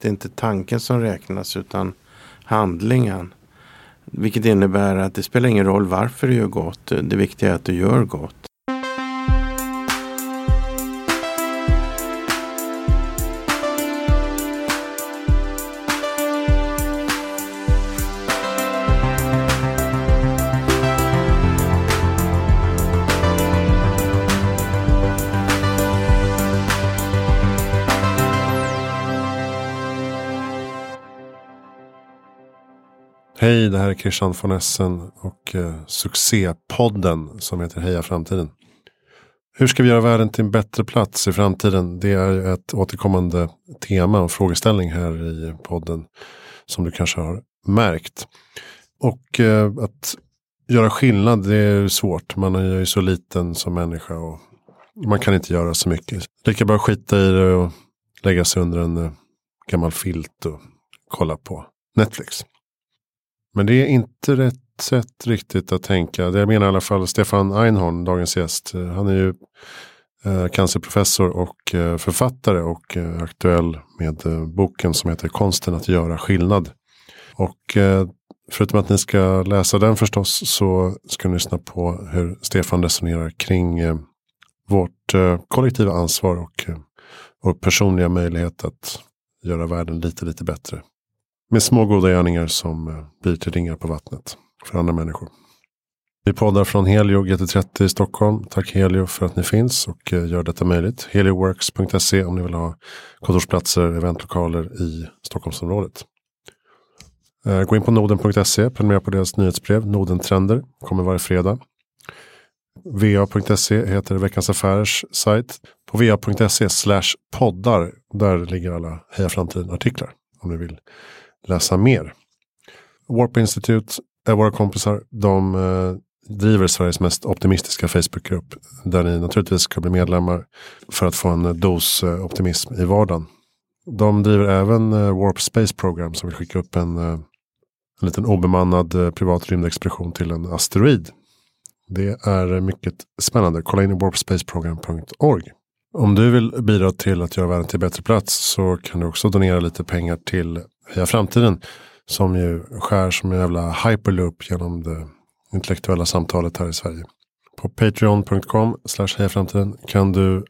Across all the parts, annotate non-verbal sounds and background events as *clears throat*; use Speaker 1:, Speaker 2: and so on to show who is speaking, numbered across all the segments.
Speaker 1: Det är inte tanken som räknas utan handlingen. Vilket innebär att det spelar ingen roll varför du gör gott. Det viktiga är att du gör gott.
Speaker 2: Hej, det här är Christian von Essen och eh, succépodden som heter Heja Framtiden. Hur ska vi göra världen till en bättre plats i framtiden? Det är ett återkommande tema och frågeställning här i podden som du kanske har märkt. Och eh, att göra skillnad det är svårt. Man är ju så liten som människa och man kan inte göra så mycket. Lika bra skita i det och lägga sig under en eh, gammal filt och kolla på Netflix. Men det är inte rätt sätt riktigt att tänka. Det menar i alla fall Stefan Einhorn, dagens gäst. Eh, han är ju eh, cancerprofessor och eh, författare och eh, aktuell med eh, boken som heter Konsten att göra skillnad. Och eh, förutom att ni ska läsa den förstås så ska ni lyssna på hur Stefan resonerar kring vårt kollektiva ansvar och, och personliga möjlighet att göra världen lite, lite bättre. Med små goda gärningar som eh, blir till ringar på vattnet för andra människor. Vi poddar från Helio GT30 i Stockholm. Tack Helio för att ni finns och eh, gör detta möjligt. Helioworks.se om ni vill ha kontorsplatser, eventlokaler i Stockholmsområdet. Eh, gå in på noden.se, prenumerera på deras nyhetsbrev. Nodentrender kommer varje fredag. va.se heter veckans affärers sajt. På va.se slash poddar, där ligger alla Heja Framtiden artiklar om ni vill läsa mer. Warp Institute är våra kompisar. De eh, driver Sveriges mest optimistiska Facebookgrupp. Där ni naturligtvis ska bli medlemmar för att få en eh, dos eh, optimism i vardagen. De driver även eh, Warp Space Program som vill skicka upp en, eh, en liten obemannad eh, privat rymdexpedition till en asteroid. Det är eh, mycket spännande. Kolla in warpspaceprogram.org. Om du vill bidra till att göra världen till bättre plats så kan du också donera lite pengar till Heja Framtiden. Som ju skär som en jävla hyperloop genom det intellektuella samtalet här i Sverige. På patreon.com slash framtiden kan du,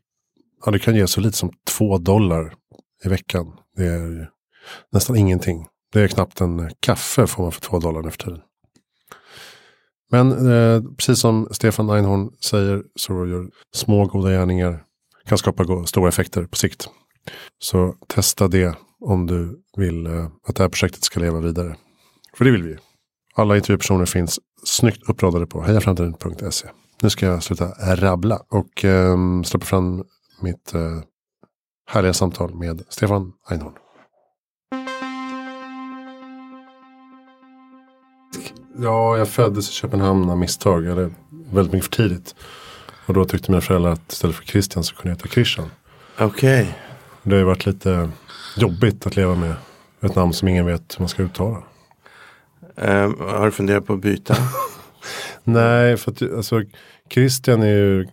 Speaker 2: ja du kan ge så lite som två dollar i veckan. Det är nästan ingenting. Det är knappt en kaffe får man för två dollar nu för tiden. Men eh, precis som Stefan Einhorn säger så gör små goda gärningar kan skapa stora effekter på sikt. Så testa det om du vill eh, att det här projektet ska leva vidare. För det vill vi. Alla intervjupersoner finns snyggt uppradade på hejaframtiden.se. Nu ska jag sluta rabbla och eh, släppa fram mitt eh, härliga samtal med Stefan Einhorn. Ja, jag föddes i Köpenhamn av misstag. Eller väldigt mycket för tidigt. Och då tyckte mina föräldrar att istället för Christian så kunde jag heta Christian.
Speaker 1: Okej. Okay.
Speaker 2: Det har ju varit lite jobbigt att leva med ett namn som ingen vet hur man ska uttala.
Speaker 1: Um, har du funderat på att byta? *laughs*
Speaker 2: Nej, för att alltså, Christian är ju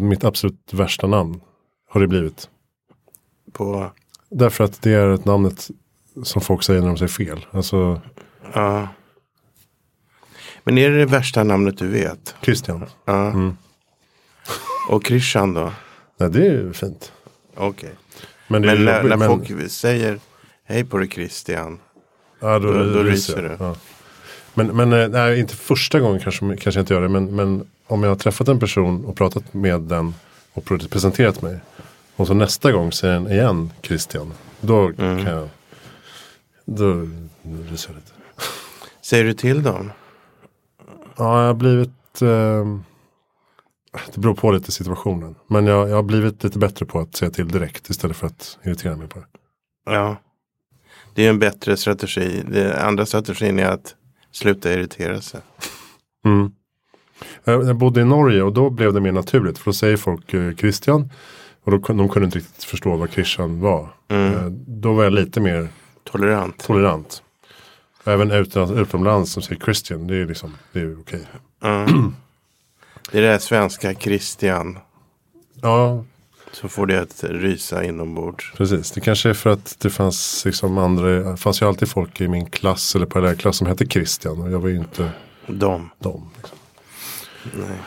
Speaker 2: mitt absolut värsta namn. Har det blivit.
Speaker 1: På?
Speaker 2: Därför att det är ett namnet som folk säger när de säger fel. Alltså,
Speaker 1: ja. Men är det det värsta namnet du vet?
Speaker 2: Christian.
Speaker 1: Ja. Mm. Och Christian då?
Speaker 2: Nej, det är ju fint.
Speaker 1: Okej. Okay. Men, men när, när men... folk säger hej på dig Christian.
Speaker 2: Ja, då, då, då ryser du. Ja. Men, men eh, nej, inte första gången kanske, kanske jag inte gör det. Men, men om jag har träffat en person och pratat med den och presenterat mig. Och så nästa gång säger den igen Christian. Då mm. kan jag. Då ryser jag lite.
Speaker 1: Säger du till dem?
Speaker 2: Ja, jag har blivit. Eh, det beror på lite situationen. Men jag, jag har blivit lite bättre på att säga till direkt istället för att irritera mig på det.
Speaker 1: Ja. Det är en bättre strategi. Den andra strategin är att sluta irritera sig.
Speaker 2: Mm. Jag bodde i Norge och då blev det mer naturligt. För då säger folk eh, Christian. Och då, de kunde inte riktigt förstå vad Christian var. Mm. Eh, då var jag lite mer
Speaker 1: tolerant.
Speaker 2: tolerant. Även utomlands som säger Christian. Det är liksom, det är okej. Okay. *clears throat*
Speaker 1: Mm. Det är det här svenska Christian.
Speaker 2: Ja.
Speaker 1: Så får det att rysa inombords.
Speaker 2: Precis, det kanske är för att det fanns liksom andra, det fanns ju alltid folk i min klass eller parallellklass som hette Christian och jag var ju inte
Speaker 1: De.
Speaker 2: dem. Liksom.
Speaker 1: Nej.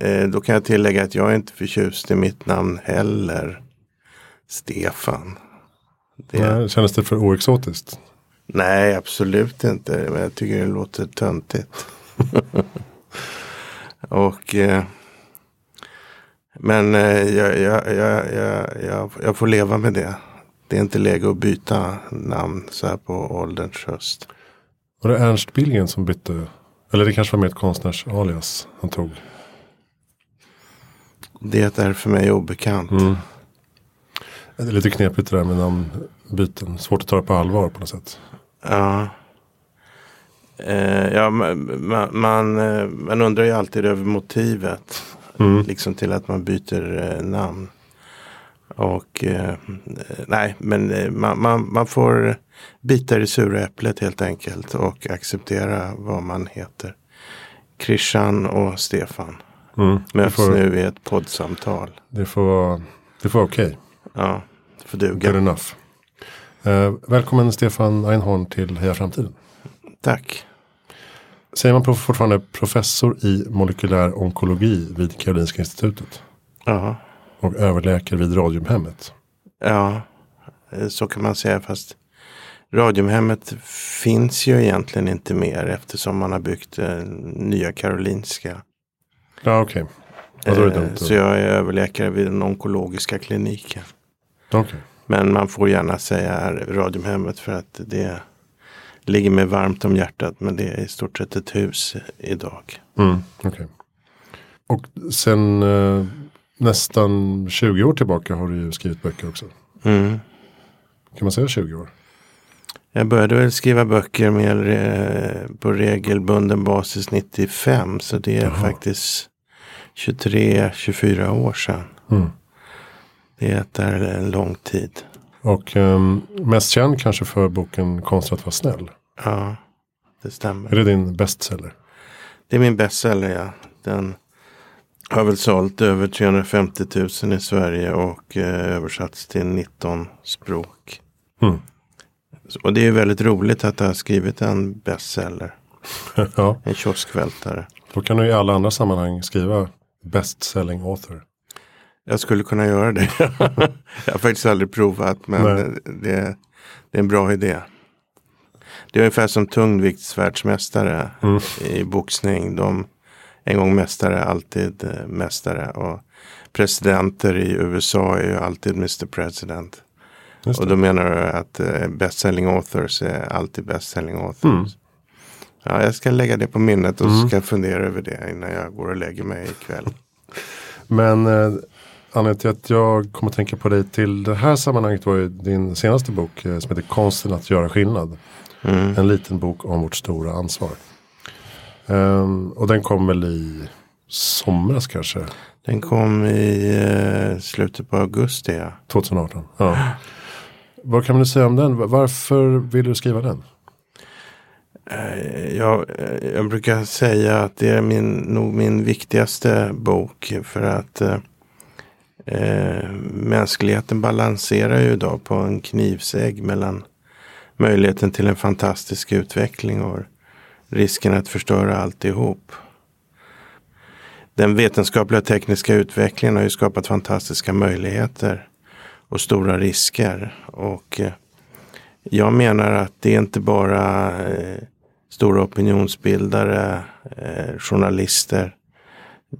Speaker 1: Eh, då kan jag tillägga att jag är inte förtjust i mitt namn heller. Stefan. Det,
Speaker 2: Nej, kändes det för oexotiskt?
Speaker 1: Nej, absolut inte. Men jag tycker det låter töntigt. *laughs* och eh, Men eh, jag, jag, jag, jag, jag, får leva med det. Det är inte läge att byta namn så här på ålderns höst.
Speaker 2: Var det Ernst Billgren som bytte? Eller det kanske var mer ett konstnärs-alias han tog?
Speaker 1: Det är för mig obekant.
Speaker 2: Mm. Det är lite knepigt det där med namnbyten. Svårt att ta det på allvar på något sätt.
Speaker 1: Ja. Eh, ja, man, man, man, eh, man undrar ju alltid över motivet.
Speaker 2: Mm.
Speaker 1: Liksom till att man byter eh, namn. Och eh, nej, men eh, man, man, man får bita i det sura äpplet helt enkelt. Och acceptera vad man heter. Christian och Stefan
Speaker 2: Mm.
Speaker 1: Möts
Speaker 2: får,
Speaker 1: nu i ett poddsamtal.
Speaker 2: det får vara, det får vara okej.
Speaker 1: Ja, det får
Speaker 2: Good
Speaker 1: duga.
Speaker 2: enough. Eh, välkommen Stefan Einhorn till Heja Framtiden.
Speaker 1: Tack.
Speaker 2: Säger man fortfarande professor i molekylär onkologi vid Karolinska institutet.
Speaker 1: Ja,
Speaker 2: Och överläkare vid Radiumhemmet.
Speaker 1: ja, så kan man säga. Fast Radiumhemmet finns ju egentligen inte mer eftersom man har byggt eh, nya Karolinska.
Speaker 2: Ja okej. Det
Speaker 1: Eh, så jag är överläkare vid den onkologiska kliniken.
Speaker 2: Okej.
Speaker 1: Men man får gärna säga Radiumhemmet för att det ligger mig varmt om hjärtat. Men det är i stort sett ett hus idag.
Speaker 2: Mm, okej. Och sen eh, nästan 20 år tillbaka har du ju skrivit böcker också.
Speaker 1: Mm.
Speaker 2: Kan man säga 20 år?
Speaker 1: Jag började väl skriva böcker mer eh, på regelbunden basis 95. Så det är
Speaker 2: Jaha.
Speaker 1: faktiskt 23-24 år sedan.
Speaker 2: Mm.
Speaker 1: Det är en lång tid.
Speaker 2: Och ehm, mest känd kanske för boken Konst att vara snäll.
Speaker 1: Ja, det stämmer.
Speaker 2: Är det din bestseller?
Speaker 1: Det är min bestseller, ja. Den har väl sålt över 350 000 i Sverige och eh, översatts till 19 språk.
Speaker 2: Mm.
Speaker 1: Och det är väldigt roligt att jag har skrivit en bestseller. *laughs*
Speaker 2: ja,
Speaker 1: En kioskvältare.
Speaker 2: då kan du i alla andra sammanhang skriva best selling author.
Speaker 1: Jag skulle kunna göra det. *laughs* jag har faktiskt aldrig provat men det, det, är en bra idé. Det är ungefär som tungviktsvärldsmästare
Speaker 2: Mm.
Speaker 1: i boxning. De, en gång mästare, alltid eh, mästare. Och presidenter i USA är ju alltid Mr President. Och då menar du att eh, best-selling authors är alltid best-selling authors.
Speaker 2: Mm.
Speaker 1: Ja, jag ska lägga det på minnet och
Speaker 2: Mm.
Speaker 1: ska fundera över det innan jag går och lägger mig ikväll. *laughs*
Speaker 2: Men eh, anledningen till att jag kommer att tänka på dig till det här sammanhanget var ju din senaste bok eh, som heter Konsten att göra skillnad.
Speaker 1: Mm.
Speaker 2: En liten bok om vårt stora ansvar. Ehm, och den kom väl i somras kanske?
Speaker 1: Den kom i eh, slutet på augusti. Ja.
Speaker 2: 2018. Ja. Vad kan man säga om den? Varför vill du skriva den?
Speaker 1: Eh, Jag, eh, jag brukar säga att det är min, nog min viktigaste bok. För att eh, mänskligheten balanserar ju idag på en knivsägg mellan möjligheten till en fantastisk utveckling och risken att förstöra alltihop. Den vetenskapliga och tekniska utvecklingen har ju skapat fantastiska möjligheter och stora risker. Och eh, jag menar att det är inte bara eh, stora opinionsbildare, eh, journalister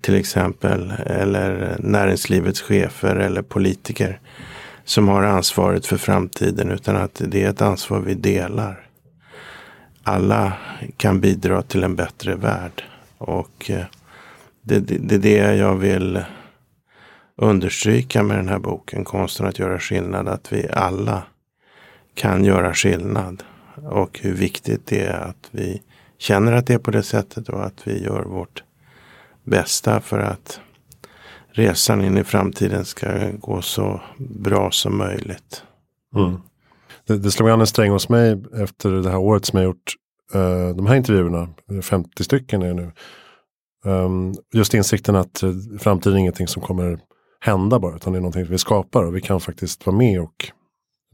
Speaker 1: till exempel, eller näringslivets chefer eller politiker som har ansvaret för framtiden, utan att det är ett ansvar vi delar. Alla kan bidra till en bättre värld. Och eh, det, det, det är det jag vill understryka med den här boken, Konsten att göra skillnad, att vi alla kan göra skillnad. Och hur viktigt det är att vi känner att det är på det sättet och att vi gör vårt bästa för att resan in i framtiden ska gå så bra som möjligt.
Speaker 2: Mm. Det, det slog an en sträng hos mig efter det här året som jag gjort eh, de här intervjuerna, 50 stycken är det nu. Um, just insikten att eh, framtiden är ingenting som kommer hända bara. Utan det är någonting vi skapar och vi kan faktiskt vara med och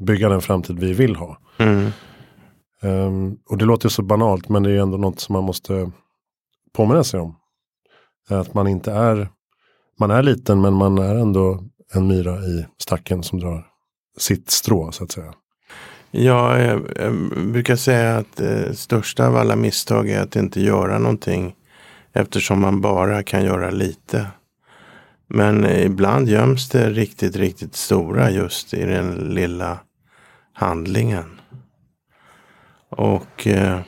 Speaker 2: bygga den framtid vi vill ha.
Speaker 1: Mm.
Speaker 2: Um, och det låter så banalt men det är ändå något som man måste påminna sig om. Att man inte är, man är liten men man är ändå en myra i stacken som drar sitt strå så att säga.
Speaker 1: Ja, jag, jag brukar säga att det största av alla misstag är att inte göra någonting eftersom man bara kan göra lite. Men ibland göms det riktigt, riktigt stora just i den lilla handlingen. Och eh,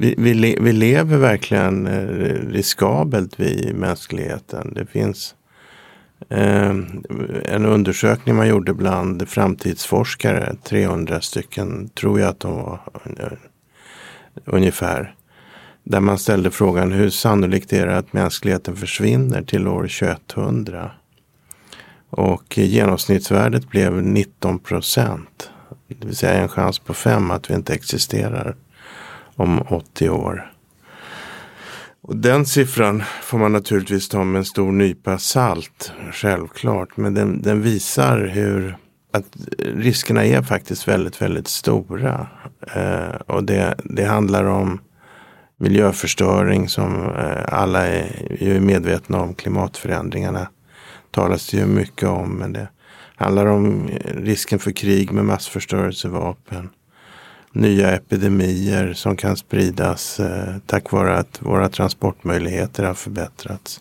Speaker 1: vi, vi, vi, lever verkligen eh, riskabelt vi i mänskligheten. Det finns eh, en undersökning man gjorde bland framtidsforskare, 300 stycken tror jag att de var eh, ungefär. Där man ställde frågan hur sannolikt är det att mänskligheten försvinner till år 2100? Och genomsnittsvärdet blev 19 procent. Det vill säga en chans på fem att vi inte existerar om 80 år. Och den siffran får man naturligtvis ta med en stor nypa salt, självklart. Men den, den visar hur att riskerna är faktiskt väldigt, väldigt stora. Eh, och det, det handlar om miljöförstöring som eh, alla är, är medvetna om. Klimatförändringarna talas det ju mycket om. Men det handlar om risken för krig med massförstörelsevapen. Nya epidemier som kan spridas eh, tack vare att våra transportmöjligheter har förbättrats.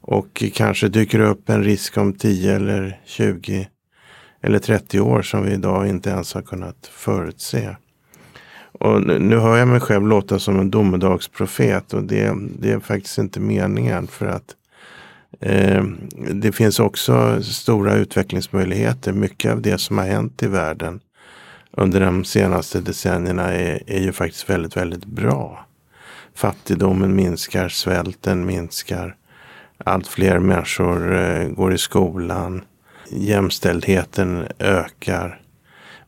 Speaker 1: Och kanske dyker det upp en risk om 10 eller 20 eller 30 år som vi idag inte ens har kunnat förutse. Och nu hör jag mig själv låta som en domedagsprofet och det, det är faktiskt inte meningen för att eh, det finns också stora utvecklingsmöjligheter. Mycket av det som har hänt i världen under de senaste decennierna är, är ju faktiskt väldigt, väldigt bra. Fattigdomen minskar, svälten minskar. Allt fler människor eh, går i skolan. Jämställdheten ökar.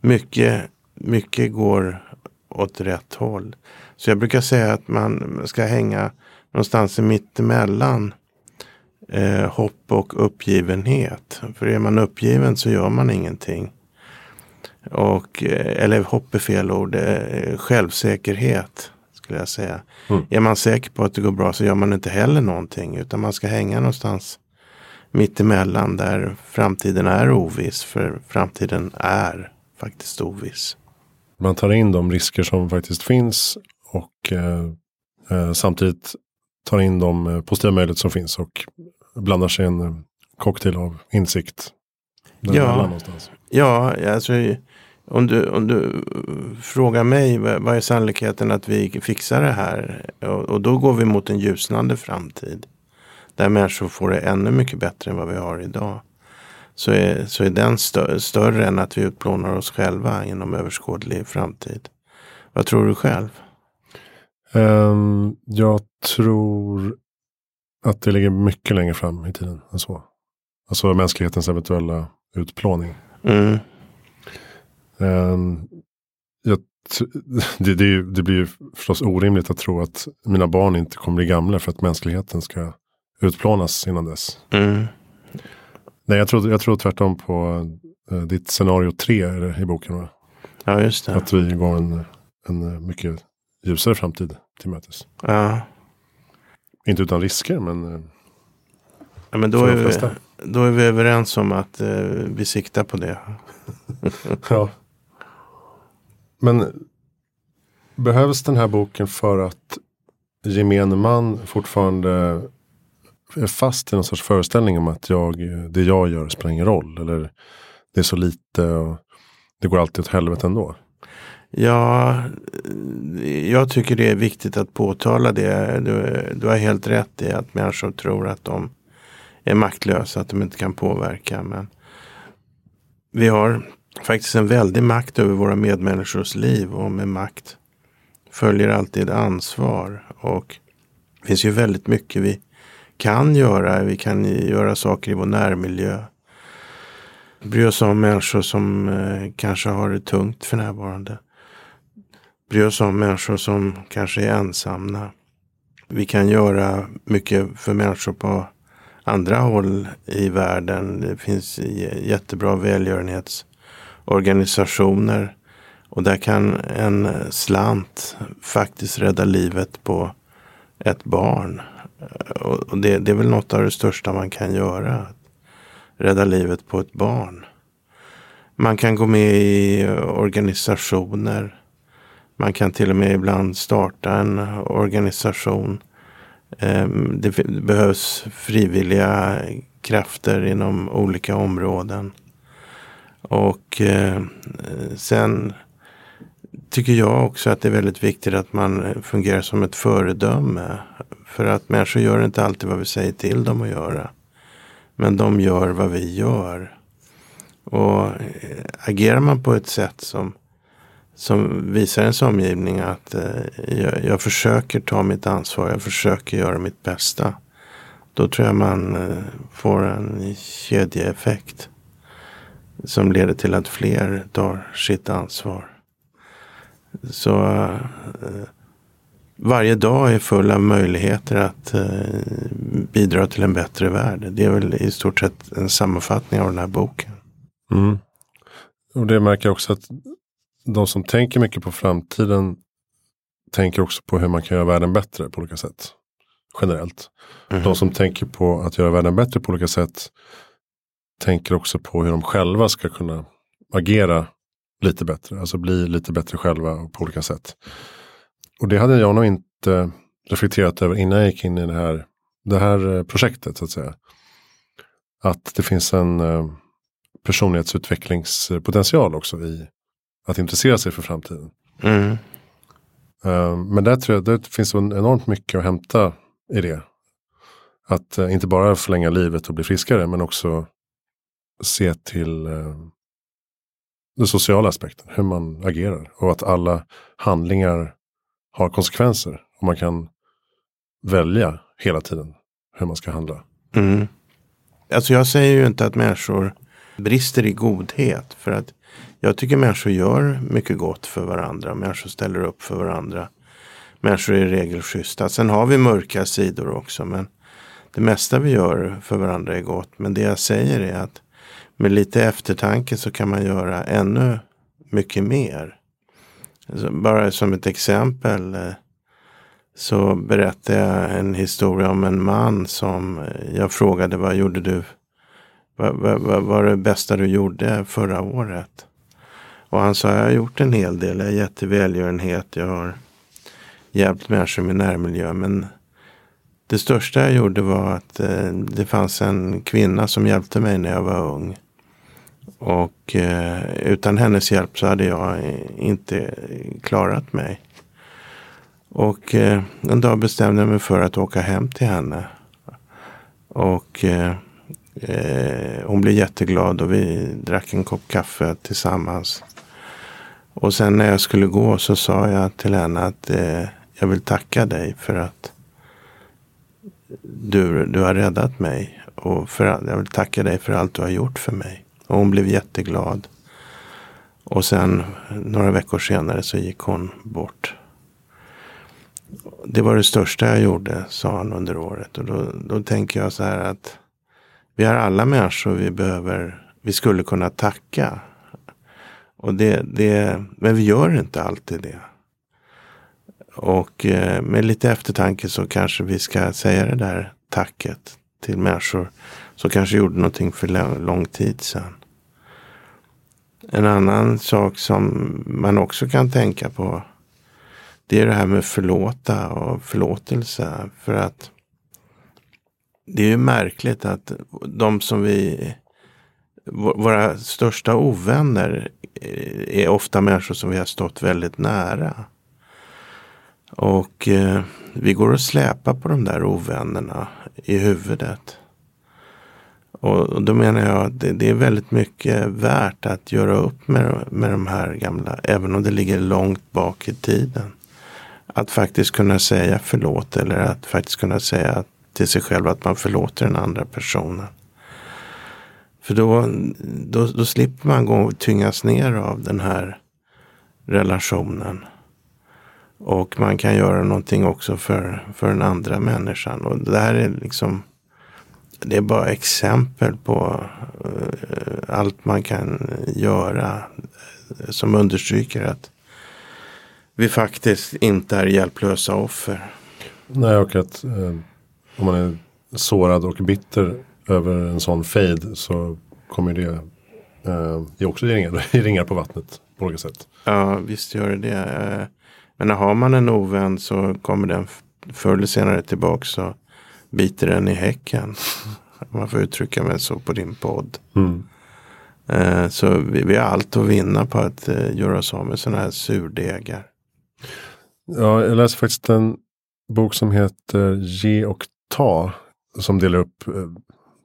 Speaker 1: Mycket, mycket går åt rätt håll. Så jag brukar säga att man ska hänga någonstans mittemellan eh, hopp och uppgivenhet. För är man uppgiven så gör man ingenting. Och, eh, eller hopp är fel ord, eh, självsäkerhet skulle jag säga. Mm. Är man säker på att det går bra så gör man inte heller någonting utan man ska hänga någonstans mittemellan där framtiden är oviss. För framtiden är faktiskt oviss.
Speaker 2: Man tar in de risker som faktiskt finns och eh, eh samtidigt tar in de positiva möjligheter som finns och blandar sig en cocktail av insikt.
Speaker 1: Ja, ja alltså, om, du, om du frågar mig vad är sannolikheten att vi fixar det här? Och, och då går vi mot en ljusnande framtid. Där människor får det ännu mycket bättre än vad vi har idag. Så är, så är den stö större än att vi utplånar oss själva inom överskådlig framtid. Vad tror du själv?
Speaker 2: Um, jag tror att det ligger mycket längre fram i tiden än så. Alltså mänsklighetens eventuella utplåning.
Speaker 1: Mm.
Speaker 2: Um, jag, *laughs* det, det, det, blir ju förstås orimligt att tro att mina barn inte kommer bli gamla för att mänskligheten ska utplånas innan dess.
Speaker 1: Mm.
Speaker 2: Nej, jag tror, jag tror tvärtom på uh, ditt scenario tre i boken. Va?
Speaker 1: Ja, just det.
Speaker 2: Att vi går en, en mycket ljusare framtid till mötes.
Speaker 1: Ja.
Speaker 2: Inte utan risker men.
Speaker 1: Eh, ja, men då, är vi, då är vi överens om att uh, vi siktar på det. *laughs*
Speaker 2: ja. Men behövs den här boken för att gemene man fortfarande är fast i någon sorts föreställning om att jag, det jag gör spelar ingen roll. Eller det är så lite och det går alltid åt helvete ändå.
Speaker 1: Ja, jag tycker det är viktigt att påtala det. Du, du har helt rätt i att människor tror att de är maktlösa, att de inte kan påverka. Men vi har faktiskt en väldig makt över våra medmänniskors liv och med makt följer alltid ansvar. Och det finns ju väldigt mycket vi kan göra. Vi kan göra saker i vår närmiljö. Bry oss om människor som eh, kanske har det tungt för närvarande bry oss om människor som kanske är ensamma. Vi kan göra mycket för människor på andra håll i världen. Det finns jättebra välgörenhets organisationer Och där kan en slant faktiskt rädda livet på ett barn. Och det, det är väl något av det största man kan göra. Rädda livet på ett barn. Man kan gå med i organisationer. Man kan till och med ibland starta en organisation. Ehm, det behövs frivilliga krafter inom olika områden. Och eh, sen tycker jag också att det är väldigt viktigt att man fungerar som ett föredöme. För att människor gör inte alltid vad vi säger till dem att göra. Men de gör vad vi gör. Och eh, agerar man på ett sätt som, som visar ens omgivning att eh, jag, jag, försöker ta mitt ansvar, jag försöker göra mitt bästa. Då tror jag man eh, får en kedjeeffekt. Som leder till att fler tar sitt ansvar. Så eh, varje dag är full av möjligheter att eh, bidra till en bättre värld. Det är väl i stort sett en sammanfattning av den här boken.
Speaker 2: Mm. Och det märker jag också att de som tänker mycket på framtiden tänker också på hur man kan göra världen bättre på olika sätt. Generellt. Mm. De som tänker på att göra världen bättre på olika sätt tänker också på hur de själva ska kunna agera lite bättre. Alltså bli lite bättre själva på olika sätt. Och det hade jag nog inte reflekterat över innan jag gick in i det här, det här eh, projektet. så att säga. Att det finns en eh, personlighetsutvecklingspotential också i att intressera sig för framtiden. Mm. Eh, men där tror jag det finns enormt mycket att hämta i det. Att inte bara förlänga livet och bli friskare men också se till eh, den sociala aspekten, hur man agerar och att alla handlingar har konsekvenser. Och man kan välja hela tiden hur man ska handla.
Speaker 1: Mm. Alltså jag säger ju inte att människor brister i godhet. För att jag tycker människor gör mycket gott för varandra. Människor ställer upp för varandra. Människor är i regel schyssta. Sen har vi mörka sidor också. Men det mesta vi gör för varandra är gott. Men det jag säger är att med lite eftertanke så kan man göra ännu mycket mer. Alltså, bara som ett exempel eh, så berättade jag en historia om en man som eh, jag frågade vad gjorde du? Vad, vad, vad var det bästa du gjorde förra året? Och han sa jag har gjort en hel del. Jag har gett till välgörenhet. Jag har hjälpt människor med närmiljö. Men det största jag gjorde var att eh, det fanns en kvinna som hjälpte mig när jag var ung. Och eh, utan hennes hjälp så hade jag inte klarat mig. Och eh, en dag bestämde jag mig för att åka hem till henne. Och eh, eh, hon blev jätteglad och vi drack en kopp kaffe tillsammans. Och sen när jag skulle gå så sa jag till henne att eh, jag vill tacka dig för att du, du har räddat mig. Och för, jag vill tacka dig för allt du har gjort för mig. Och hon blev jätteglad. Och sen några veckor senare så gick hon bort. Det var det största jag gjorde, sa han under året. Och då, då tänker jag så här att vi har alla människor vi behöver, vi skulle kunna tacka. Och det, det, men vi gör inte alltid det. Och eh, med lite eftertanke så kanske vi ska säga det där tacket till människor som kanske gjorde någonting för lång tid sedan. En annan sak som man också kan tänka på. Det är det här med förlåta och förlåtelse. För att det är ju märkligt att de som vi våra största ovänner eh, är ofta människor som vi har stått väldigt nära. Och eh, vi går och släpar på de där ovännerna i huvudet. Och då menar jag att det, det, är väldigt mycket värt att göra upp med, med de här gamla, även om det ligger långt bak i tiden. Att faktiskt kunna säga förlåt eller att faktiskt kunna säga till sig själv att man förlåter den andra personen. För då, då, då slipper man gå och tyngas ner av den här relationen. Och man kan göra någonting också för, för den andra människan. Och det här är liksom det är bara exempel på uh, allt man kan göra som understryker att vi faktiskt inte är hjälplösa offer.
Speaker 2: Nej, och att eh, om man är sårad och bitter över en sån fade så kommer det eh, ge också ringar, *laughs* ringar på vattnet på olika sätt.
Speaker 1: Ja, visst gör det det. Men har man en ovän så kommer den förr eller senare tillbaka och biter den i häcken. *laughs* Man får uttrycka mig så på din podd.
Speaker 2: Mm.
Speaker 1: Eh, så vi, vi har allt att vinna på att eh, göra oss av med sådana här surdegar.
Speaker 2: Ja, jag läste faktiskt en bok som heter Ge och ta. Som delar upp eh,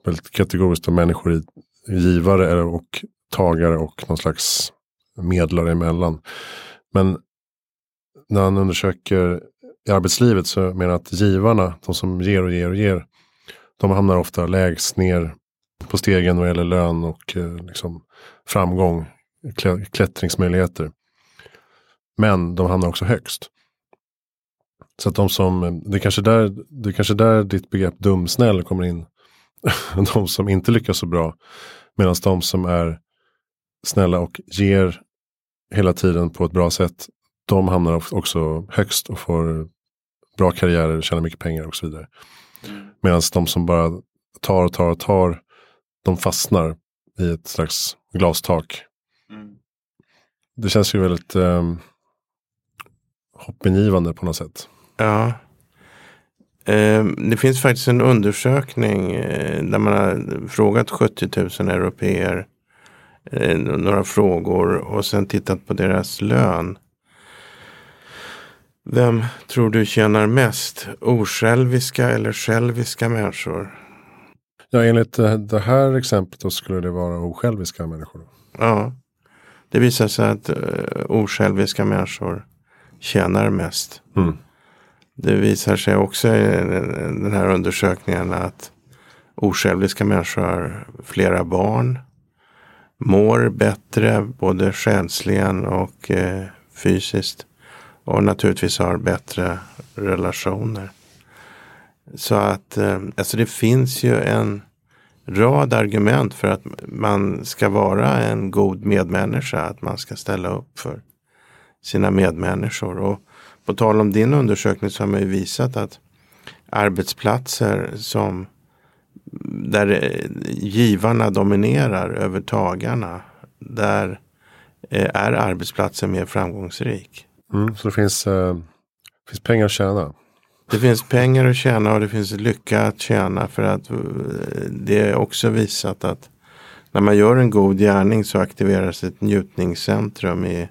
Speaker 2: väldigt kategoriskt av människor i givare och tagare och någon slags medlare emellan. Men när han undersöker i arbetslivet så menar jag att givarna, de som ger och ger och ger, de hamnar ofta lägst ner på stegen vad gäller lön och eh, liksom, framgång, klättringsmöjligheter. Men de hamnar också högst. Så att de som, det är kanske där, det är kanske där ditt begrepp dumsnäll kommer in. *laughs* de som inte lyckas så bra. Medan de som är snälla och ger hela tiden på ett bra sätt. De hamnar också högst och får bra karriärer, tjänar mycket pengar och så vidare. Medan de som bara tar och tar och tar. De fastnar i ett slags glastak. Mm. Det känns ju väldigt eh, hoppingivande på något sätt.
Speaker 1: Ja. Eh, det finns faktiskt en undersökning eh, där man har frågat 70 000 europeer eh, några frågor och sen tittat på deras lön. Vem tror du tjänar mest? Osjälviska eller själviska människor?
Speaker 2: Ja, enligt det här exemplet då skulle det vara osjälviska människor.
Speaker 1: Ja, det visar sig att uh, osjälviska människor tjänar mest.
Speaker 2: Mm.
Speaker 1: Det visar sig också i den här undersökningen att osjälviska människor har flera barn. Mår bättre både själsligen och eh, fysiskt. Och naturligtvis har bättre relationer. Så att eh, alltså det finns ju en rad argument för att man ska vara en god medmänniska. Att man ska ställa upp för sina medmänniskor. Och på tal om din undersökning så har man ju visat att arbetsplatser som där eh, givarna dominerar över tagarna. Där eh, är arbetsplatsen mer framgångsrik.
Speaker 2: Mm, så det finns, eh, finns pengar att tjäna?
Speaker 1: Det finns pengar att tjäna och det finns lycka att tjäna. För att eh, det är också visat att när man gör en god gärning så aktiveras ett njutningscentrum i,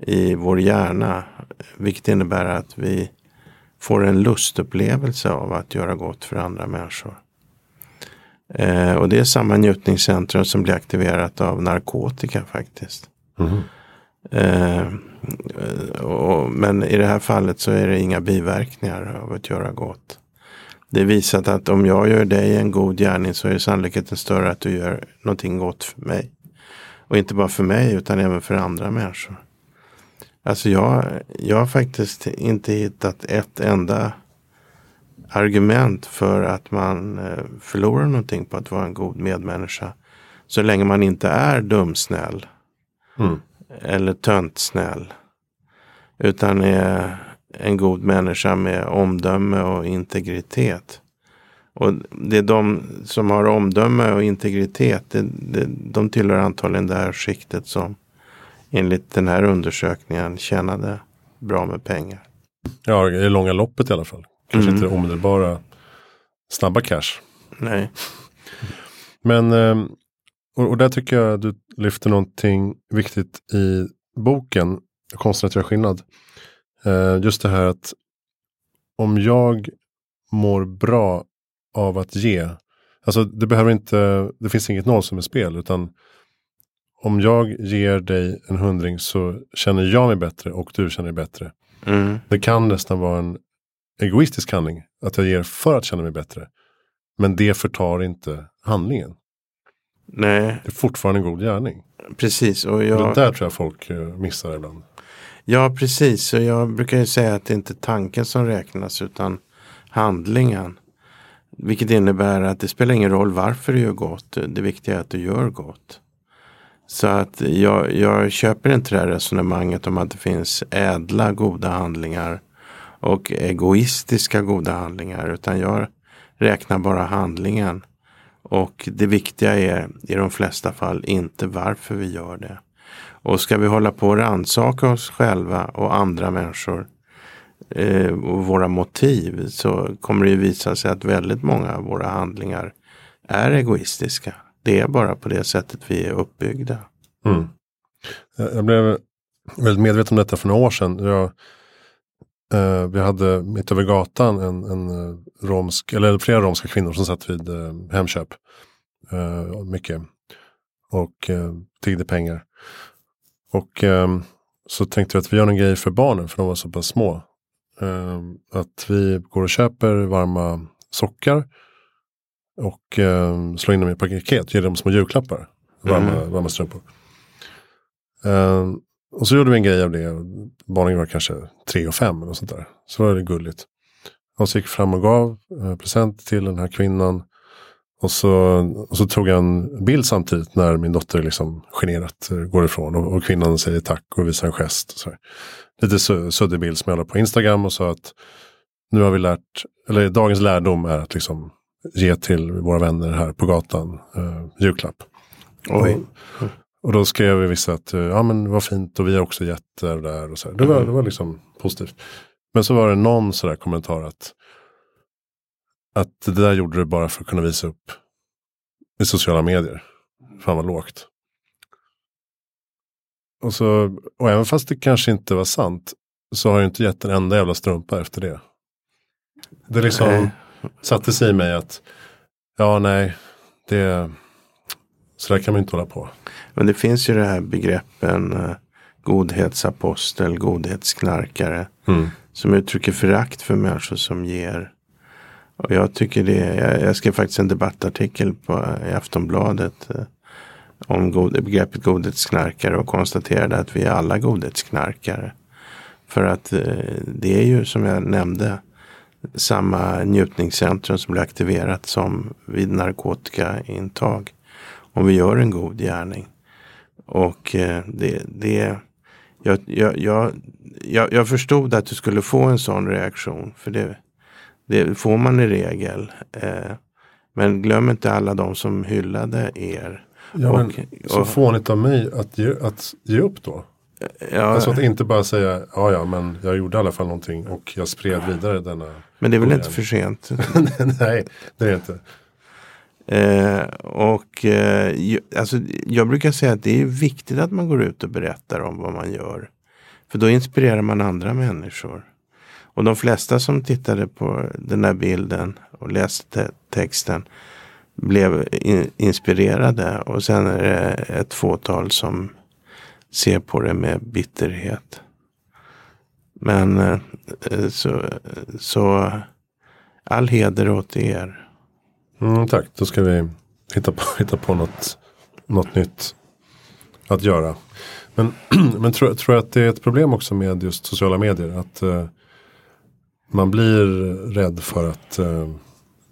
Speaker 1: i vår hjärna. Vilket innebär att vi får en lustupplevelse av att göra gott för andra människor. Eh, och det är samma njutningscentrum som blir aktiverat av narkotika faktiskt.
Speaker 2: Mm.
Speaker 1: Eh, och, men i det här fallet så är det inga biverkningar av att göra gott. Det är visat att om jag gör dig en god gärning så är sannolikheten större att du gör någonting gott för mig. Och inte bara för mig utan även för andra människor. Alltså jag, jag har faktiskt inte hittat ett enda argument för att man eh, förlorar någonting på att vara en god medmänniska. Så länge man inte är dumsnäll.
Speaker 2: Mm.
Speaker 1: Eller töntsnäll. Utan är en god människa med omdöme och integritet. Och det är de som har omdöme och integritet. Det, det, de tillhör antagligen det här skiktet som enligt den här undersökningen tjänade bra med pengar.
Speaker 2: Ja, i det långa loppet i alla fall. Kanske mm. inte omedelbara snabba cash.
Speaker 1: Nej.
Speaker 2: Men eh, och, och där tycker jag du lyfter någonting viktigt i boken Konsten att göra skillnad. Eh, just det här att om jag mår bra av att ge. Alltså det behöver inte, det finns inget noll som är spel utan om jag ger dig en hundring så känner jag mig bättre och du känner dig bättre.
Speaker 1: Mm.
Speaker 2: Det kan nästan vara en egoistisk handling. Att jag ger för att känna mig bättre. Men det förtar inte handlingen.
Speaker 1: Nej.
Speaker 2: Det är fortfarande en god gärning.
Speaker 1: Precis. Och jag...
Speaker 2: Det där tror jag folk eh, missar ibland.
Speaker 1: Ja, precis. Och jag brukar ju säga att det inte är tanken som räknas utan handlingen. Vilket innebär att det spelar ingen roll varför du gör gott. Det viktiga är att du gör gott. Så att jag, jag köper inte det här resonemanget om att det finns ädla goda handlingar och egoistiska goda handlingar. Utan jag räknar bara handlingen. Och det viktiga är i de flesta fall inte varför vi gör det. Och ska vi hålla på och rannsaka oss själva och andra människor eh, och våra motiv så kommer det ju visa sig att väldigt många av våra handlingar är egoistiska. Det är bara på det sättet vi är uppbyggda.
Speaker 2: Mm. Jag blev väldigt medveten om detta för några år sedan. Jag, eh, vi hade mitt över gatan en, en eh, romsk, eller flera romska kvinnor som satt vid eh, Hemköp. Eh, mycket. Och eh, tiggde pengar. Och eh, så tänkte vi att vi gör en grej för barnen för de var så pass små. Eh, att vi går och köper varma sockar. Och eh, slår in dem i paket, ger dem små julklappar. Varma,
Speaker 1: Mm.
Speaker 2: varma strumpor. Eh, och så gjorde vi en grej av det. Barnen var kanske tre och fem eller sånt där. Så var det gulligt. Och så gick fram och gav eh, present till den här kvinnan. Och så, och så tog jag en bild samtidigt när min dotter liksom generat eh, går ifrån. Och, och kvinnan säger tack och visar en gest. Och så här. Lite su- suddig bild som jag la på Instagram och sa att nu har vi lärt, eller dagens lärdom är att liksom ge till våra vänner här på gatan eh, julklapp.
Speaker 1: Oj.
Speaker 2: Och, och då skrev vi vissa att eh, ja men vad fint och vi har också gett det där. Och så här. Det, var, det var liksom positivt. Men så var det någon sådär kommentar att att det där gjorde du bara för att kunna visa upp i sociala medier. Fan vad lågt. Och, så, och även fast det kanske inte var sant så har jag inte gett en enda jävla strumpa efter det. Det liksom satte sig i mig att ja nej, det så där kan man inte hålla på.
Speaker 1: Men det finns ju det här begreppen eh, godhetsapostel, godhetsknarkare.
Speaker 2: Mm.
Speaker 1: Som uttrycker förakt för människor som ger. Och jag tycker det, jag, jag skrev faktiskt en debattartikel på, i Aftonbladet. Eh, om god, begreppet godhetsknarkare och konstaterade att vi är alla godhetsknarkare. För att eh, det är ju som jag nämnde samma njutningscentrum som blir aktiverat som vid narkotikaintag. Om vi gör en god gärning. Och eh, det, det jag, jag, jag, jag, förstod att du skulle få en sån reaktion. För det, det får man i regel. Eh, men glöm inte alla de som hyllade er.
Speaker 2: Ja, men,
Speaker 1: Och-
Speaker 2: så fånigt av mig att ge, att ge upp då.
Speaker 1: Ja,
Speaker 2: Alltså att inte bara säga ja ja men jag gjorde i alla fall någonting och jag spred vidare denna.
Speaker 1: men det är väl inte för sent. *laughs*
Speaker 2: Nej det är det inte.
Speaker 1: Eh, och eh, alltså, jag brukar säga att det är viktigt att man går ut och berättar om vad man gör. För då inspirerar man andra människor. Och de flesta som tittade på den här bilden och läste texten blev in, inspirerade. Och sen är det ett fåtal som ser på det med bitterhet. Men eh, så, så all heder åt er.
Speaker 2: Mm, tack, då ska vi hitta på, *laughs* hitta på något, något nytt att göra. Men, *clears throat* men tror, tror jag att det är ett problem också med just sociala medier? Att eh, man blir rädd för att eh,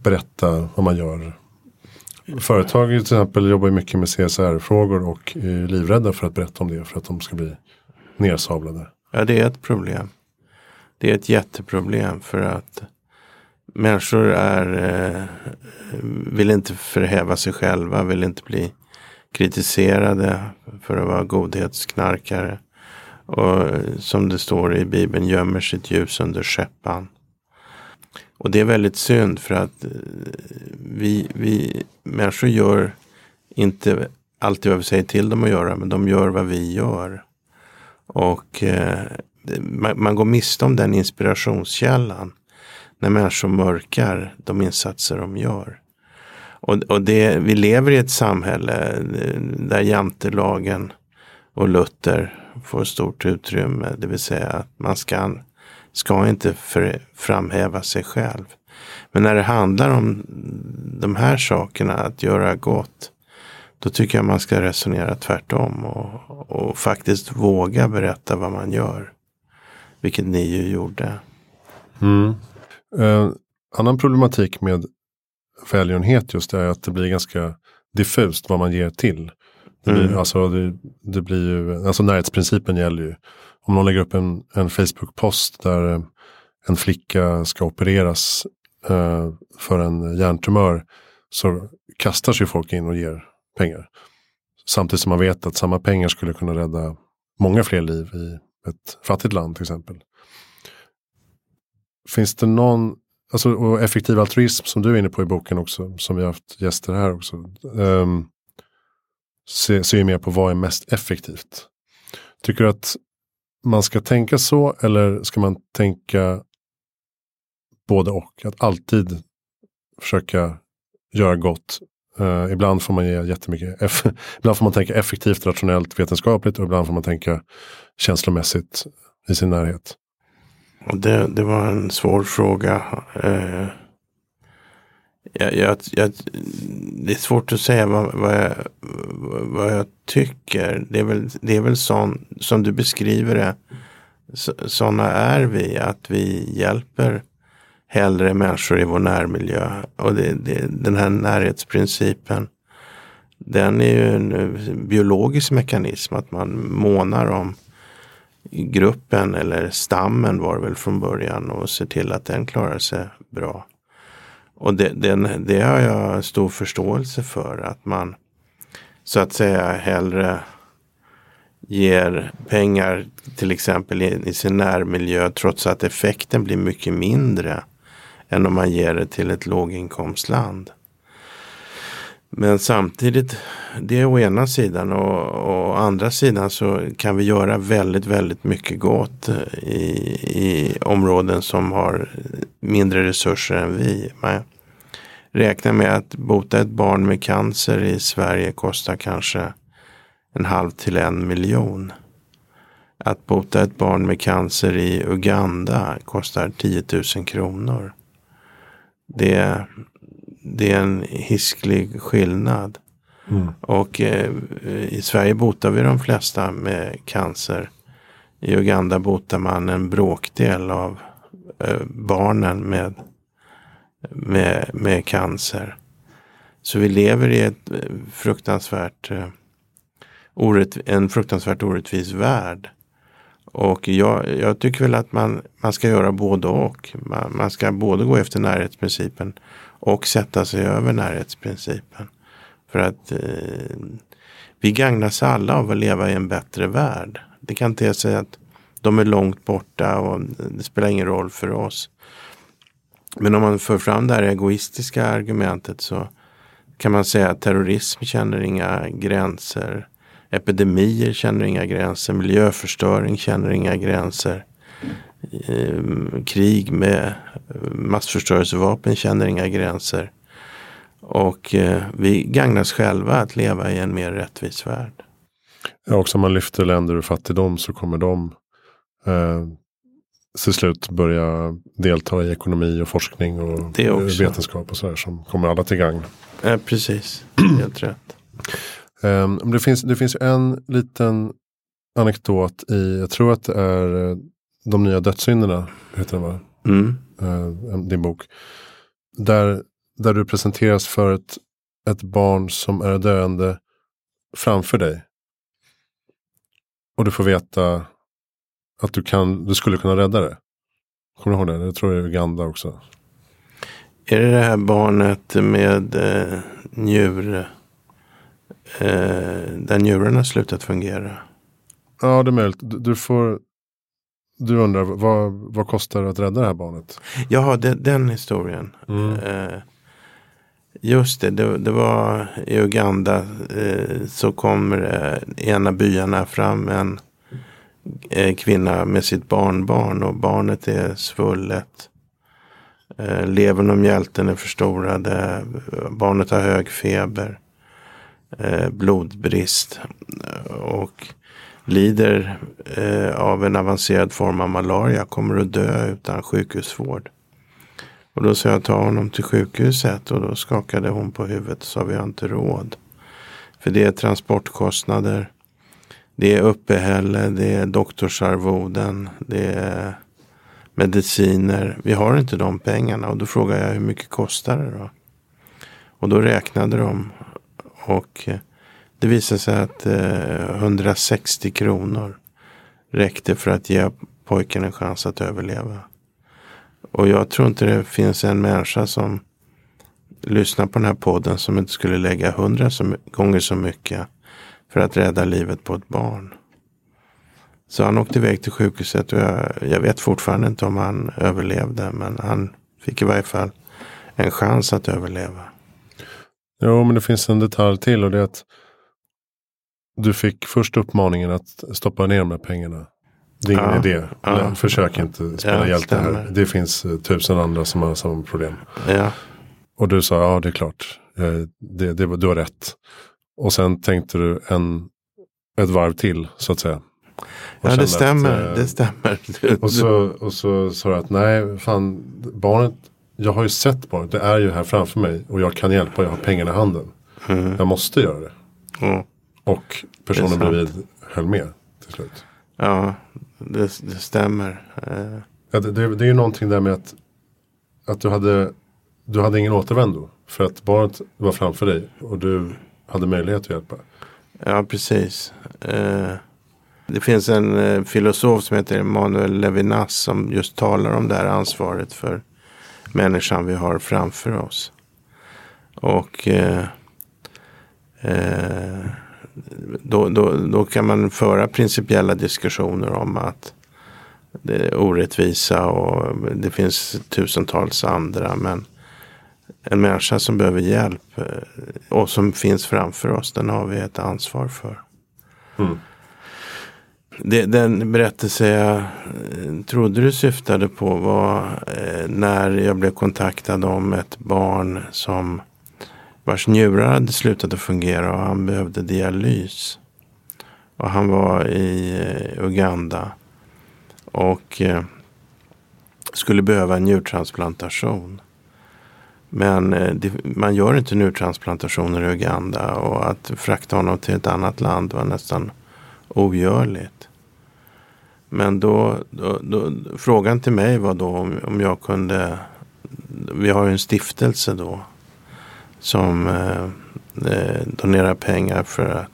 Speaker 2: berätta vad man gör. Företag till exempel jobbar ju mycket med CSR-frågor och är livrädda för att berätta om det för att de ska bli nersablade.
Speaker 1: Ja, det är ett problem. Det är ett jätteproblem för att människor är, eh, vill inte förhäva sig själva, vill inte bli kritiserade för att vara godhetsknarkare. Och eh, som det står i Bibeln, gömmer sitt ljus under skäppan. Och det är väldigt synd för att eh, vi, vi människor gör inte alltid vad vi säger till dem att göra, men de gör vad vi gör. Och eh, man, man går miste om den inspirationskällan när människor mörkar de insatser de gör. Och, och det, vi lever i ett samhälle eh, där jantelagen och Luther får stort utrymme. Det vill säga att man ska, ska inte för, framhäva sig själv. Men när det handlar om de här sakerna, att göra gott, då tycker jag man ska resonera tvärtom och, och faktiskt våga berätta vad man gör. Vilket ni ju gjorde.
Speaker 2: Mm. Eh, annan problematik med välgörenhet just är att det blir ganska diffust vad man ger till. Det blir,
Speaker 1: Mm.
Speaker 2: alltså, det, det blir ju, alltså närhetsprincipen gäller ju. Om någon lägger upp en, en Facebook-post där eh, en flicka ska opereras eh, för en hjärntumör så kastar sig folk in och ger pengar. Samtidigt som man vet att samma pengar skulle kunna rädda många fler liv i ett fattigt land till exempel. Finns det någon, alltså och effektiv altruism som du är inne på i boken också, som vi har haft gäster här också. Um, ser, se mer på vad är mest effektivt. Tycker du att man ska tänka så eller ska man tänka både och? Att alltid försöka göra gott. Uh, ibland får man ge jättemycket. Eff *laughs* ibland får man tänka effektivt, rationellt, vetenskapligt och ibland får man tänka känslomässigt i sin närhet.
Speaker 1: Det, det var en svår fråga. Eh, jag, jag, jag, det är svårt att säga vad, vad, jag, vad jag tycker. Det är väl, det är väl sån, som du beskriver det. Sådana är vi. Att vi hjälper hellre människor i vår närmiljö. Och det, det, den här närhetsprincipen. Den är ju en biologisk mekanism. Att man månar om gruppen eller stammen var det väl från början och ser till att den klarar sig bra. Och det, den, det har jag stor förståelse för att man så att säga hellre ger pengar till exempel i, i sin närmiljö trots att effekten blir mycket mindre än om man ger det till ett låginkomstland. Men samtidigt, det är å ena sidan och å andra sidan så kan vi göra väldigt, väldigt mycket gott eh, i, i områden som har mindre resurser än vi. Man räknar med att bota ett barn med cancer i Sverige kostar kanske en halv till en miljon. Att bota ett barn med cancer i Uganda kostar 10 000 kronor. Det, det är en hisklig skillnad.
Speaker 2: Mm.
Speaker 1: Och eh, i Sverige botar vi de flesta med cancer. I Uganda botar man en bråkdel av eh, barnen med, med, med cancer. Så vi lever i ett eh, fruktansvärt, eh, orätt, en fruktansvärt orättvis värld. Och jag, jag tycker väl att man, man ska göra både och. Man, man ska både gå efter närhetsprincipen och sätta sig över närhetsprincipen. För att eh, vi gagnas alla av att leva i en bättre värld. Det kan inte säga att de är långt borta och det spelar ingen roll för oss. Men om man för fram det här egoistiska argumentet så kan man säga att terrorism känner inga gränser. Epidemier känner inga gränser. Miljöförstöring känner inga gränser. Eh, krig med massförstörelsevapen känner inga gränser. Och eh, vi gagnas själva att leva i en mer rättvis värld.
Speaker 2: Ja, också om man lyfter länder ur fattigdom så kommer de eh, till slut börja delta i ekonomi och forskning och vetenskap och sådär som kommer alla till gagn.
Speaker 1: Eh, precis, helt rätt.
Speaker 2: Um, det, finns, det finns en liten anekdot i, jag tror att det är eh, De nya dödssynderna, heter den va?
Speaker 1: Mm.
Speaker 2: Uh, din bok. Där, där du presenteras för ett, ett barn som är döende framför dig. Och du får veta att du, kan, du skulle kunna rädda det. Kommer du ihåg det? Jag tror det är Uganda också.
Speaker 1: Är det det här barnet med eh, njur, eh, där njurarna slutat fungera?
Speaker 2: Ja, det är möjligt. Du, du får... Du undrar, vad, vad kostar det att rädda det här barnet?
Speaker 1: Jaha, det, den historien. Eh, just det, det, det var i Uganda eh, så kommer eh, ena byarna fram en eh, kvinna med sitt barnbarn och barnet är svullet. Eh, levern och mjälten är förstorade. Barnet har hög feber. Eh, blodbrist. Och lider eh, av en avancerad form av malaria. Kommer att dö utan sjukhusvård. Och då sa jag ta honom till sjukhuset. Och då skakade hon på huvudet och sa vi har inte råd. För det är transportkostnader. Det är uppehälle, det är doktorsarvoden, det är mediciner. Vi har inte de pengarna och då frågar jag hur mycket kostar det då? Och då räknade de. Och eh, det visade sig att eh, 160 kronor räckte för att ge pojken en chans att överleva. Och jag tror inte det finns en människa som lyssnar på den här podden som inte skulle lägga hundra gånger så mycket för att rädda livet på ett barn. Så han åkte iväg till sjukhuset och jag, jag vet fortfarande inte om han överlevde. Men han fick i varje fall en chans att överleva.
Speaker 2: Jo, men det finns en detalj till och det är att du fick först uppmaningen att stoppa ner de här pengarna. Det är ingen ja, idé. Ja, Försök inte spela ja, hjälte här. Det finns uh, tusen andra som har samma problem.
Speaker 1: Ja.
Speaker 2: Och du sa, ja det är klart. Uh, det, det, du har rätt. Och sen tänkte du en, ett varv till så att säga.
Speaker 1: Ja det stämmer, att, uh, det stämmer.
Speaker 2: och, så, och så sa du att nej, fan barnet, jag har ju sett barnet, det är ju här framför mig och jag kan hjälpa, jag har pengarna i handen. Mm. Jag måste göra det. Mm. Och personen bredvid höll med till slut.
Speaker 1: Ja, det, det stämmer.
Speaker 2: Eh. Ja, det, det, det, är ju någonting där med att, att du, hade, du hade ingen återvändo. För att barnet var framför dig och du hade möjlighet att hjälpa.
Speaker 1: Ja, precis. Eh, det finns en eh, filosof som heter Emanuel Levinas som just talar om det här ansvaret för människan vi har framför oss. Och eh, eh, då, då, då kan man föra principiella diskussioner om att det är orättvisa och det finns tusentals andra. Men en människa som behöver hjälp eh, och som finns framför oss, den har vi ett ansvar för. Mm. Det, den berättelse jag eh, trodde du syftade på var eh, när jag blev kontaktad om ett barn som vars njurar hade slutat att fungera och han behövde dialys. Och han var i eh, Uganda och eh, skulle behöva en njurtransplantation. Men eh, det, man gör inte njurtransplantationer i Uganda och att frakta honom till ett annat land var nästan ogörligt. Men då, då, då frågan till mig var då om, om jag kunde, vi har ju en stiftelse då som eh, eh, donerar pengar för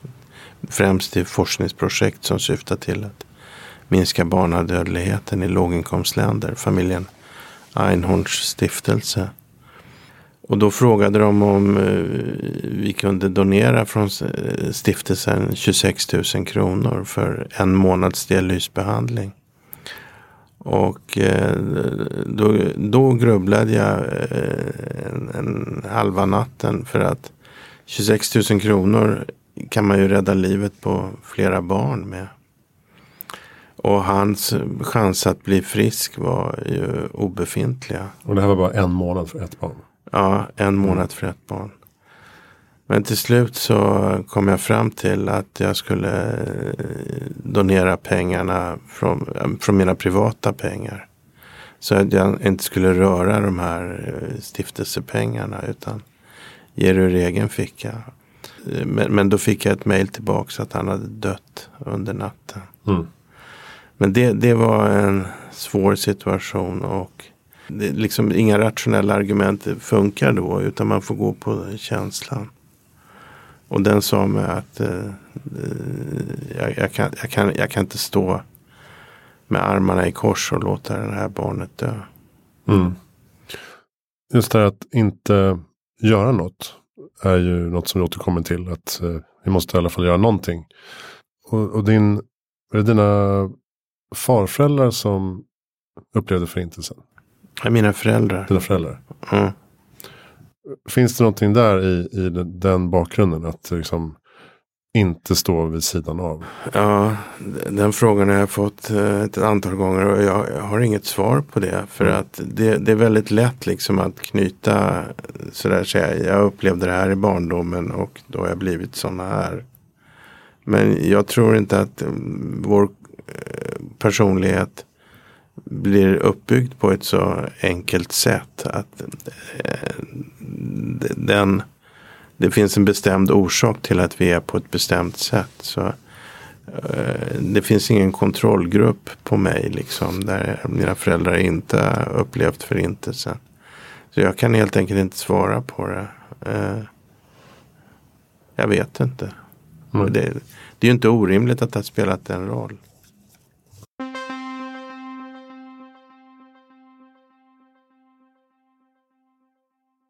Speaker 1: främst till forskningsprojekt som syftar till att minska barnadödligheten i låginkomstländer. Familjen Einhorns stiftelse. Och då frågade de om eh, vi kunde donera från eh, stiftelsen 26 000 kronor för en månads dialysbehandling. Och eh, då, då grubblade jag eh, en, en halva natten för att 26 000 kronor kan man ju rädda livet på flera barn med. Och hans chans att bli frisk var ju obefintliga.
Speaker 2: Och det här var bara en månad för ett barn?
Speaker 1: Ja, en månad för ett barn. Men till slut så kom jag fram till att jag skulle eh, donera pengarna från, från mina privata pengar. Så att jag inte skulle röra de här eh, stiftelsepengarna utan ge det ur egen ficka. Eh, men, men då fick jag ett mejl tillbaka att han hade dött under natten. Mm. Men det, det var en svår situation och det, liksom inga rationella argument funkar då utan man får gå på känslan. Och den sa mig att eh, jag, jag, kan, jag, kan, jag kan inte stå med armarna i kors och låta det här barnet dö. Mm.
Speaker 2: Just det här att inte göra något är ju något som vi återkommer till. Att eh, vi måste i alla fall göra någonting. Och, och din, är det dina farföräldrar som upplevde förintelsen?
Speaker 1: Mina föräldrar.
Speaker 2: Dina föräldrar? Mm. Finns det någonting där i, i den bakgrunden? Att liksom inte stå vid sidan av?
Speaker 1: Ja, den frågan har jag fått eh, ett antal gånger och jag har inget svar på det. För mm. att det, det, är väldigt lätt liksom att knyta sådär säga. Jag upplevde det här i barndomen och då har jag blivit sådana här. Men jag tror inte att mm, vår eh, personlighet blir uppbyggd på ett så enkelt sätt. Att eh, den, det finns en bestämd orsak till att vi är på ett bestämt sätt. Så eh, Det finns ingen kontrollgrupp på mig liksom där mina föräldrar inte upplevt förintelsen. Så jag kan helt enkelt inte svara på det. Eh, jag vet inte.
Speaker 2: Mm.
Speaker 1: Det, det är ju inte orimligt att det har spelat en roll.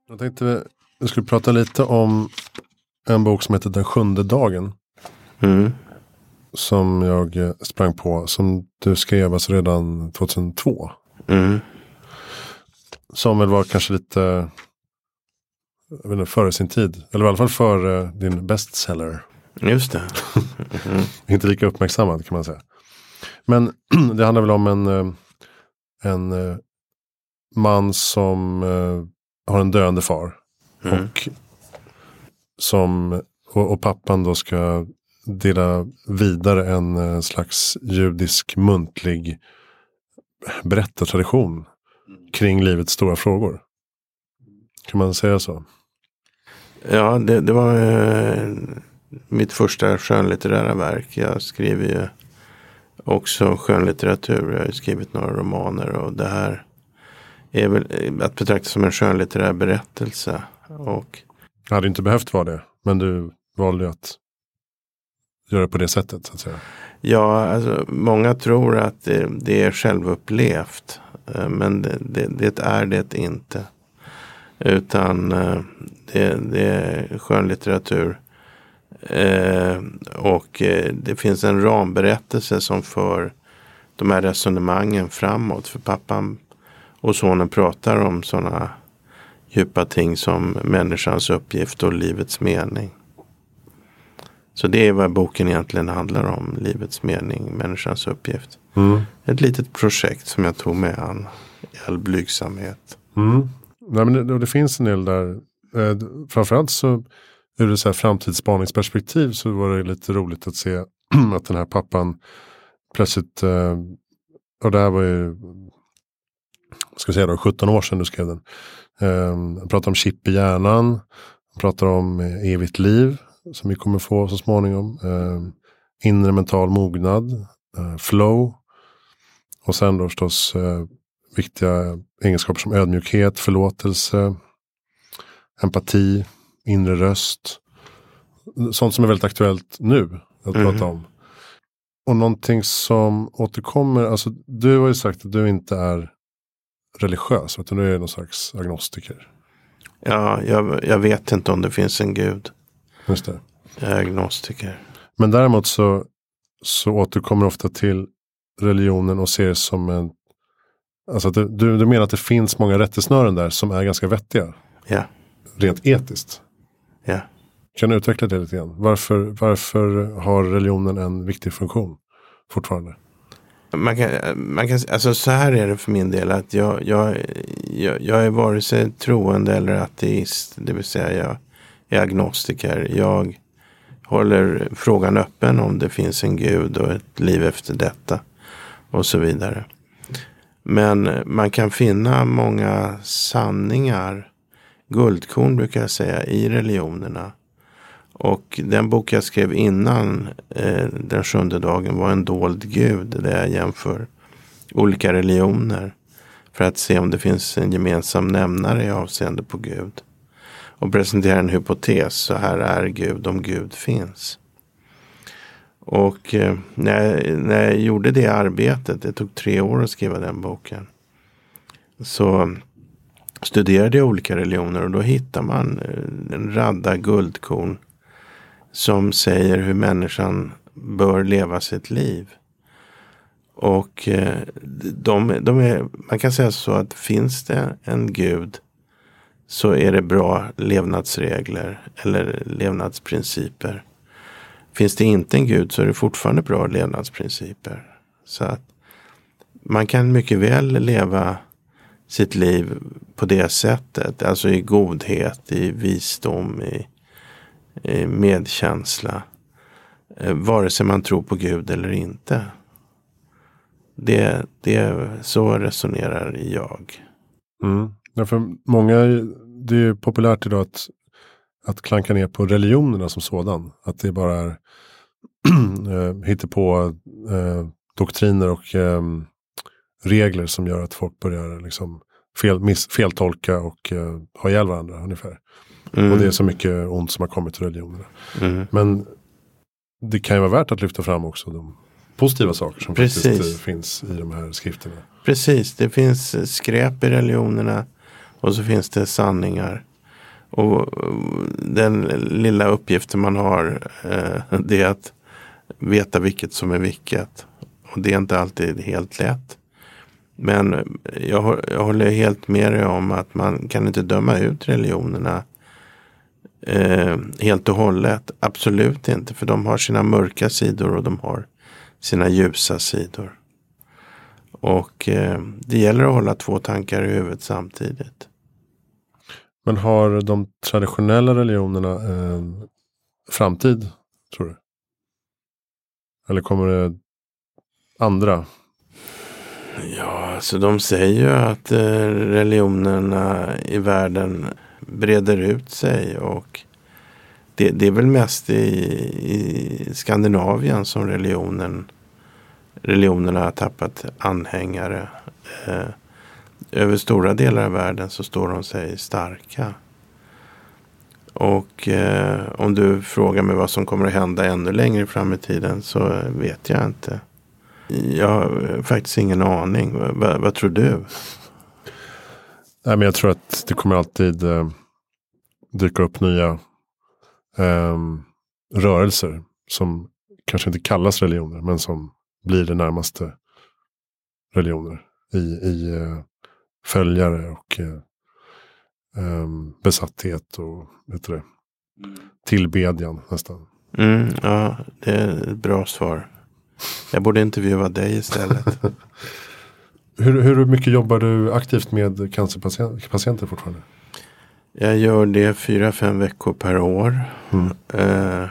Speaker 2: Jag tänkte vi skulle prata lite om en bok som heter Den sjunde dagen.
Speaker 1: Mm.
Speaker 2: Som jag eh, sprang på. Som du skrev alltså redan 2002.
Speaker 1: Mm.
Speaker 2: Som väl var kanske lite jag vet inte, före sin tid. Eller i alla fall före din bestseller.
Speaker 1: Just det. *laughs*
Speaker 2: Inte lika uppmärksammad kan man säga. Men *clears throat* det handlar väl om en, eh, en eh, man som eh, har en döende far.
Speaker 1: Mm.
Speaker 2: Och, som, och, och pappan då ska dela vidare en eh, slags judisk muntlig berättartradition kring livets stora frågor. Kan man säga så?
Speaker 1: Ja, det, det var eh, mitt första skönlitterära verk. Jag skriver ju också skönlitteratur. Jag har ju skrivit några romaner och det här är väl eh, att betrakta som en skönlitterär berättelse. Och
Speaker 2: Det hade inte behövt vara det. Men du valde att göra på det sättet. Så att säga.
Speaker 1: ja, alltså, många tror att det, det är självupplevt. eh, Men det, det, det är det inte. Utan eh, det, det är skönlitteratur. Eh, och det finns en ramberättelse som för de här resonemangen framåt. För pappan och sonen pratar om sådana djupa ting som människans uppgift och livets mening. Så det är vad boken egentligen handlar om. Livets mening, människans uppgift.
Speaker 2: Mm.
Speaker 1: Ett litet projekt som jag tog med an i all blygsamhet.
Speaker 2: Mm. Nej, men det, det finns en del där. Eh, framförallt så ur ett så här framtidsspaningsperspektiv så var det lite roligt att se *clears throat* att den här pappan plötsligt, eh, och det här var ju, ska säga då, 17 år sedan du skrev den. Han pratar om chip i hjärnan, han pratar om eh, evigt liv som vi kommer få så småningom. Eh, inre mental mognad, eh, flow. Och sen då förstås eh, viktiga egenskaper som ödmjukhet, förlåtelse, empati, inre röst. Sånt som är väldigt aktuellt nu att
Speaker 1: Mhm.
Speaker 2: prata om. Och någonting som återkommer, alltså du har ju sagt att du inte är religiös, utan du är någon slags agnostiker.
Speaker 1: Ja, jag, jag vet inte om det finns en gud.
Speaker 2: Just det.
Speaker 1: Jag är agnostiker.
Speaker 2: Men däremot så, så återkommer ofta till religionen och ser som en... Alltså det, du, du menar att det finns många rättesnören där som är ganska vettiga,
Speaker 1: Ja,
Speaker 2: rent etiskt.
Speaker 1: ja.
Speaker 2: Kan du utveckla det lite grann? Varför, varför har religionen en viktig funktion fortfarande?
Speaker 1: Man kan, man kan, alltså så här är det för min del. att Jag, jag, jag, jag är vare sig troende eller ateist. Det vill säga jag är agnostiker. Jag håller frågan öppen om det finns en gud och ett liv efter detta. Och så vidare. Men man kan finna många sanningar. Guldkorn brukar jag säga i religionerna. Och den bok jag skrev innan eh, den sjunde dagen var en dold gud. Där jag jämför olika religioner. För att se om det finns en gemensam nämnare i avseende på Gud. Och presentera en hypotes. Så här är Gud om Gud finns. Och eh, när, jag, när jag gjorde det arbetet. Det tog tre år att skriva den boken. Så studerade jag olika religioner. Och då hittar man eh, en radda guldkorn som säger hur människan bör leva sitt liv. Och eh, de, de är, man kan säga så att finns det en gud så är det bra levnadsregler eller levnadsprinciper. Finns det inte en gud så är det fortfarande bra levnadsprinciper. Så att man kan mycket väl leva sitt liv på det sättet. Alltså i godhet, i visdom, i eh, Eh, medkänsla. Eh, vare sig man tror på Gud eller inte. Det, det, så resonerar jag.
Speaker 2: Mm. Ja, för många, det är populärt idag att, att klanka ner på religionerna som sådan. Att det bara är *clears throat* eh, hittar på eh, doktriner och eh, regler som gör att folk börjar liksom fel, miss, feltolka och eh, ha ihjäl varandra ungefär.
Speaker 1: Mm.
Speaker 2: Och det är så mycket ont som har kommit till religionerna.
Speaker 1: Mm.
Speaker 2: Men det kan ju vara värt att lyfta fram också de positiva saker som
Speaker 1: Precis.
Speaker 2: faktiskt eh, finns i de här skrifterna.
Speaker 1: Precis, det finns skräp i religionerna och så finns det sanningar. Och eh, den lilla uppgiften man har eh, det är att veta vilket som är vilket. Och det är inte alltid helt lätt. Men jag, jag håller helt med dig om att man kan inte döma ut religionerna eh, helt och hållet. Absolut inte, för de har sina mörka sidor och de har sina ljusa sidor. Och eh, det gäller att hålla två tankar i huvudet samtidigt.
Speaker 2: Men har de traditionella religionerna en framtid, tror du? Eller kommer det andra?
Speaker 1: Ja, så de säger ju att eh, religionerna i världen breder ut sig och det, det är väl mest i, i Skandinavien som religionen, religionerna har tappat anhängare. Eh, över stora delar av världen så står de sig starka. Och eh, om du frågar mig vad som kommer att hända ännu längre fram i tiden så vet jag inte. Jag har faktiskt ingen aning. V vad tror du?
Speaker 2: Nej, men jag tror att det kommer alltid eh, dyka upp nya ehm, rörelser som kanske inte kallas religioner men som blir det närmaste religioner i, i eh, följare och eh, ehm, besatthet och vet det, tillbedjan nästan.
Speaker 1: Mm, ja, det är ett bra svar. Jag borde intervjua dig istället. *laughs*
Speaker 2: Hur, hur mycket jobbar du aktivt med cancerpatienter fortfarande?
Speaker 1: Jag gör det fyra, fem veckor per år.
Speaker 2: Mm.
Speaker 1: Eh,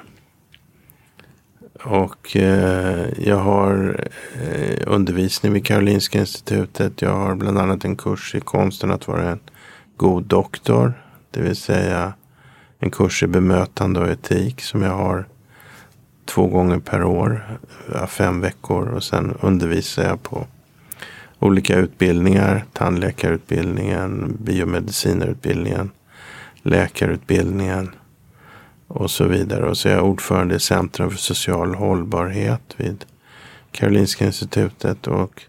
Speaker 1: och eh, jag har eh, undervisning vid Karolinska institutet. Jag har bland annat en kurs i konsten att vara en god doktor. Det vill säga en kurs i bemötande och etik som jag har två gånger per år. Fem veckor och sen undervisar jag på olika utbildningar. Tandläkarutbildningen, biomedicinerutbildningen, läkarutbildningen och så vidare. Och så är jag ordförande i Centrum för social hållbarhet vid Karolinska institutet. Och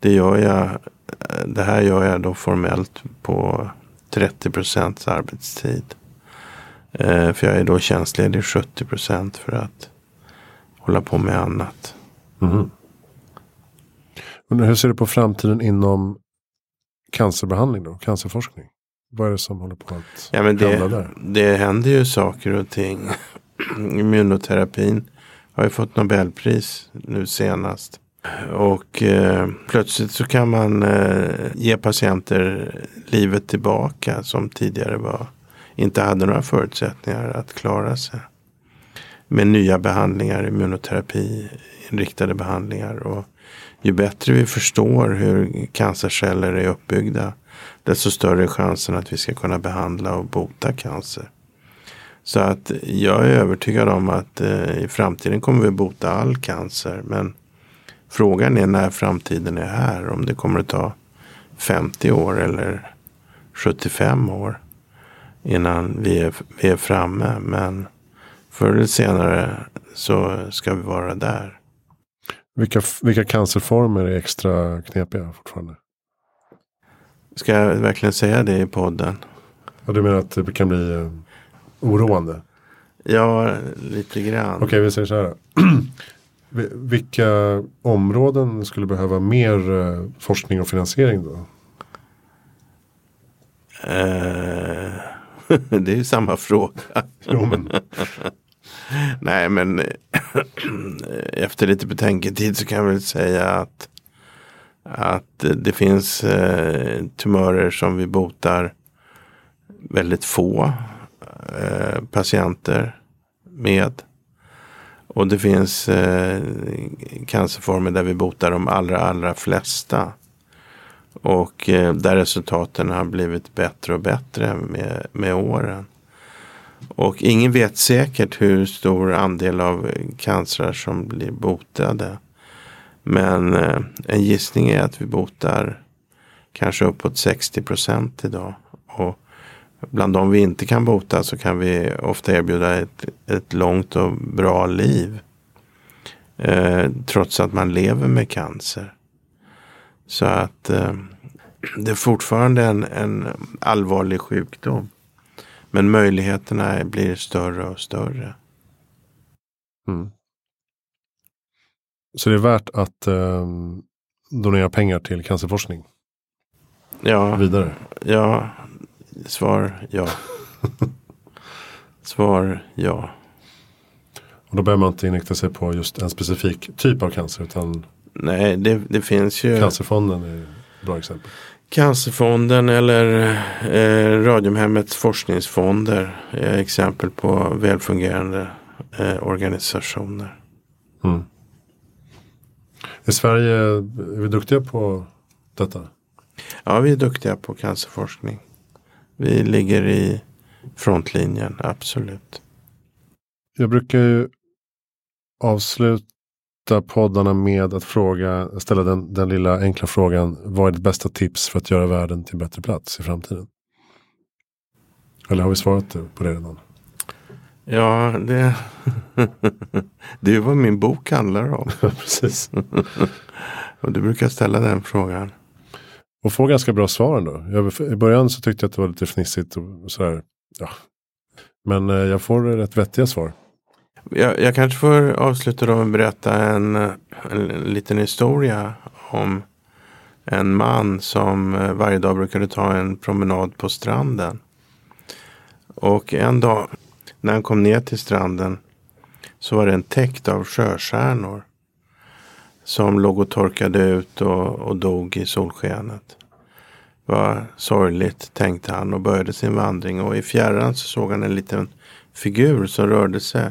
Speaker 1: det, gör jag, det här gör jag då formellt på 30 procents arbetstid. Eh, för jag är då tjänstledig 70 procent för att hålla på med annat.
Speaker 2: Mm. Men hur ser du på framtiden inom cancerbehandling då? Cancerforskning? Vad är det som håller på att
Speaker 1: Ja, men
Speaker 2: hända
Speaker 1: det,
Speaker 2: där?
Speaker 1: det händer ju saker och ting. Immunoterapin har ju fått Nobelpris nu senast. Och eh, plötsligt så kan man eh, ge patienter livet tillbaka som tidigare var, inte hade några förutsättningar att klara sig. Med nya behandlingar, immunoterapi, inriktade behandlingar. Och ju bättre vi förstår hur cancerceller är uppbyggda desto större är chansen att vi ska kunna behandla och bota cancer. Så att jag är övertygad om att eh, i framtiden kommer vi bota all cancer. Men frågan är när framtiden är här. Om det kommer att ta 50 år eller 75 år innan vi är, vi är framme. Men förr eller senare så ska vi vara där.
Speaker 2: Vilka, vilka cancerformer är extra knepiga fortfarande?
Speaker 1: Ska jag verkligen säga det i podden?
Speaker 2: Ja, du menar att det kan bli eh, oroande?
Speaker 1: Ja, lite grann.
Speaker 2: Okej, vi säger så här. *clears throat* Vilka områden skulle behöva mer eh, forskning och finansiering då?
Speaker 1: Eh, *laughs* det är ju samma fråga.
Speaker 2: Jo, men, *laughs*
Speaker 1: Nej, men eh, *clears throat* efter lite betänketid så kan jag väl säga att, att eh, det finns eh, tumörer som vi botar väldigt få eh, patienter med. Och det finns eh, cancerformer där vi botar de allra, allra flesta. Och eh, där resultaten har blivit bättre och bättre med, med åren. Och ingen vet säkert hur stor andel av cancrar som blir botade. Men eh, en gissning är att vi botar kanske uppåt 60 procent idag. Och bland de vi inte kan bota så kan vi ofta erbjuda ett, ett långt och bra liv. Eh, trots att man lever med cancer. Så att eh, det är fortfarande en, en allvarlig sjukdom. Men möjligheterna blir större och större.
Speaker 2: Mm. Så det är värt att eh, donera pengar till cancerforskning?
Speaker 1: Ja,
Speaker 2: Vidare?
Speaker 1: ja. Svar ja. *laughs* Svar ja.
Speaker 2: Och då behöver man inte inrikta sig på just en specifik typ av cancer utan
Speaker 1: Nej, det, det finns ju
Speaker 2: Cancerfonden är ett bra exempel.
Speaker 1: Cancerfonden eller eh, Radiumhemmets forskningsfonder är exempel på välfungerande eh, organisationer.
Speaker 2: Mm. I Sverige är vi duktiga på detta?
Speaker 1: Ja, vi är duktiga på cancerforskning. Vi ligger i frontlinjen, absolut.
Speaker 2: Jag brukar ju avsluta poddarna med att fråga, ställa den, den lilla enkla frågan. Vad är ditt bästa tips för att göra världen till en bättre plats i framtiden? Eller har vi svarat på det redan?
Speaker 1: Ja, det, *laughs* det är vad min bok handlar om. *laughs*
Speaker 2: Precis. *laughs*
Speaker 1: Och du brukar ställa den frågan.
Speaker 2: Och få ganska bra svar ändå. Jag, I början så tyckte jag att det var lite fnissigt och sådär. Ja. Men eh, jag får rätt vettiga svar.
Speaker 1: Jag, jag kanske får avsluta då med att berätta en, en liten historia om en man som eh, varje dag brukade ta en promenad på stranden. Och en dag när han kom ner till stranden så var den täckt av sjöstjärnor. Som låg och torkade ut och, och dog i solskenet. Vad sorgligt tänkte han och började sin vandring. Och i fjärran så såg han en liten figur som rörde sig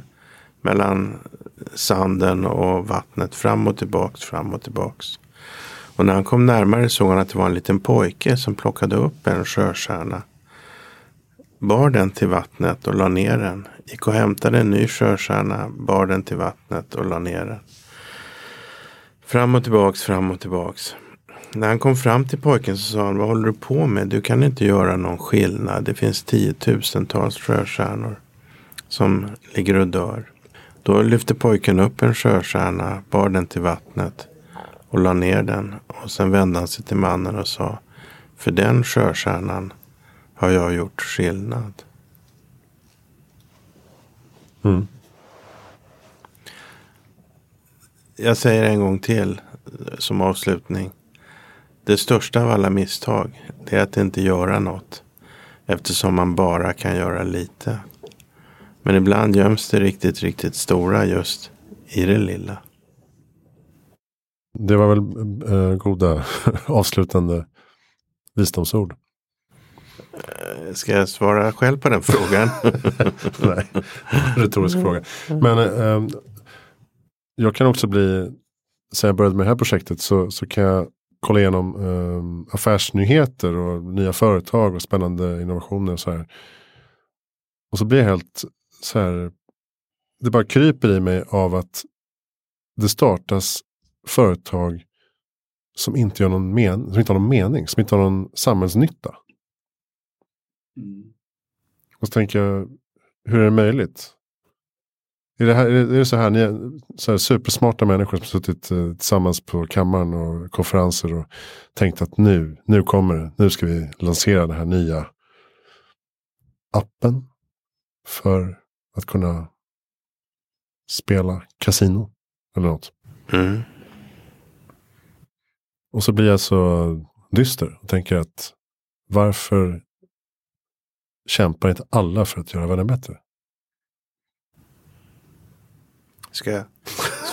Speaker 1: mellan sanden och vattnet fram och tillbaks, fram och tillbaks. Och när han kom närmare såg han att det var en liten pojke som plockade upp en sjöstjärna. Bar den till vattnet och la ner den. Gick och hämtade en ny sjöstjärna, bar den till vattnet och la ner den. Fram och tillbaks, fram och tillbaks. När han kom fram till pojken så sa han, vad håller du på med? Du kan inte göra någon skillnad. Det finns tiotusentals sjöstjärnor som ligger och dör. Då lyfte pojken upp en sjöstjärna, bar den till vattnet och la ner den. Och sen vände han sig till mannen och sa, för den sjöstjärnan har jag gjort skillnad.
Speaker 2: Mm.
Speaker 1: Jag säger en gång till som avslutning. Det största av alla misstag det är att inte göra något. Eftersom man bara kan göra lite. Men ibland göms det riktigt, riktigt stora just i det lilla.
Speaker 2: Det var väl eh, goda *laughs* avslutande visdomsord.
Speaker 1: Ska jag svara själv på den frågan? *laughs*
Speaker 2: Nej, retorisk fråga. Men eh, jag kan också bli, sen jag började med det här projektet så, så kan jag kolla igenom eh, affärsnyheter och nya företag och spännande innovationer och så här. Och så blir jag helt så här, det bara kryper i mig av att det startas företag som inte, gör någon men, som inte har någon mening, som inte har någon samhällsnytta. Och så tänker jag, hur är det möjligt? Är det, här, är det så här, ni är så här supersmarta människor som suttit eh, tillsammans på kammaren och konferenser och tänkt att nu, nu kommer det, nu ska vi lansera den här nya appen för att kunna spela kasino eller något.
Speaker 1: Mm.
Speaker 2: Och så blir jag så dyster och tänker att varför kämpar inte alla för att göra världen bättre?
Speaker 1: Ska jag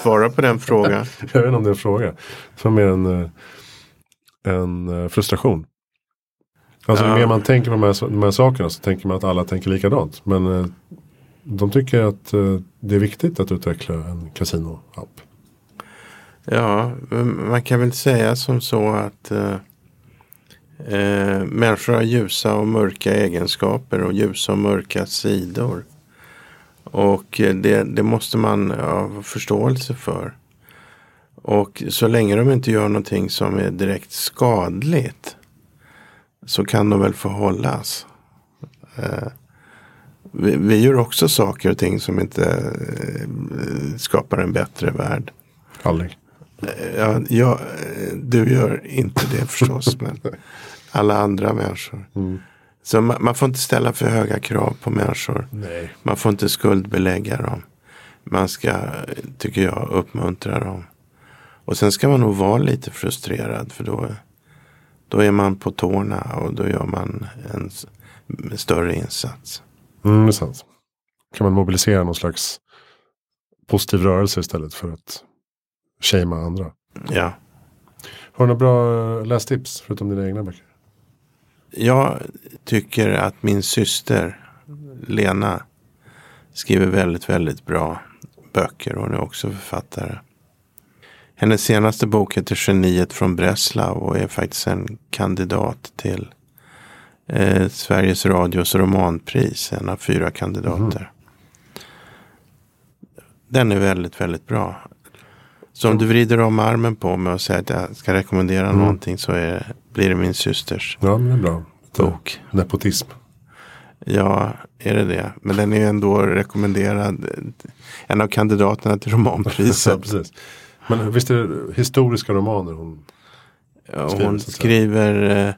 Speaker 1: svara på den frågan? *laughs*
Speaker 2: Jag vet inte om det är en fråga. Var mer en, eh, en eh, frustration. Alltså
Speaker 1: Ja.
Speaker 2: ju mer man tänker på de här, de här sakerna så tänker man att alla tänker likadant. Men eh, de tycker att eh, det är viktigt att utveckla en kasinoapp.
Speaker 1: Ja, man kan väl säga som så att eh, eh, människor har ljusa och mörka egenskaper och ljusa och mörka sidor. Och eh, det, det måste man ha förståelse för. Och så länge de inte gör någonting som är direkt skadligt så kan de väl få hållas. Eh, vi, vi gör också saker och ting som inte eh, skapar en bättre värld.
Speaker 2: Aldrig.
Speaker 1: Ja, jag, du gör inte det förstås, *laughs* men alla andra människor.
Speaker 2: Mm.
Speaker 1: Så man, man, får inte ställa för höga krav på människor.
Speaker 2: Nej.
Speaker 1: Man får inte skuldbelägga dem. Man ska, tycker jag, uppmuntra dem. Och sen ska man nog vara lite frustrerad för då, då är man på tårna och då gör man en större insats.
Speaker 2: Mm, det är sant. Kan man mobilisera någon slags positiv rörelse istället för att shamea andra.
Speaker 1: Ja.
Speaker 2: Har du några bra lästips förutom dina egna böcker?
Speaker 1: Jag tycker att min syster Lena skriver väldigt, väldigt bra böcker. Hon är också författare. Hennes senaste bok heter Geniet från Breslau och är faktiskt en kandidat till eh, Sveriges Radios romanpris. En av fyra kandidater. Mm. Den är väldigt, väldigt bra. Så om du vrider om armen på mig och säger att jag ska rekommendera mm. någonting så är, blir det min systers
Speaker 2: ja, men det är bra.
Speaker 1: bok.
Speaker 2: Nepotism.
Speaker 1: Ja, är det det? Men den är ändå rekommenderad. En av kandidaterna till romanpriset. *laughs*
Speaker 2: ja. Men visst är det historiska romaner hon
Speaker 1: ja, skriver? Hon skriver,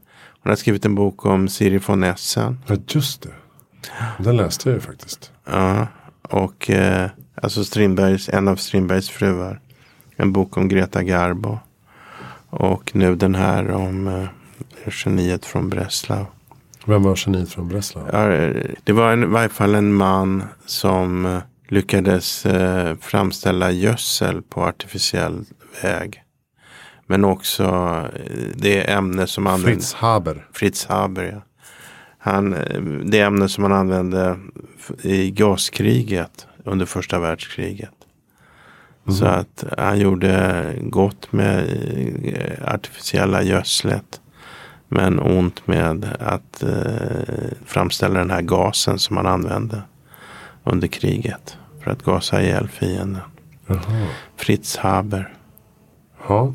Speaker 1: hon har skrivit en bok om Siri von Essen.
Speaker 2: Ja, just det. Den läste jag ju faktiskt.
Speaker 1: Ja, och eh, alltså Strindbergs, en av Strindbergs fruar. En bok om Greta Garbo. Och nu den här om eh, geniet från Breslau.
Speaker 2: Vem var geniet från Breslau?
Speaker 1: Ja, det var en, i varje fall en man som eh, lyckades eh, framställa gödsel på artificiell väg. Men också eh, det ämne som användes.
Speaker 2: Fritz Haber.
Speaker 1: Fritz Haber, ja. Han, eh, det ämne som man använde i gaskriget under första världskriget. Mm. Så att han gjorde gott med eh, artificiella gödslet. Men ont med att eh, framställa den här gasen som man använde under kriget. För att gasa ihjäl fienden. Jaha. Fritz Haber.
Speaker 2: Ja,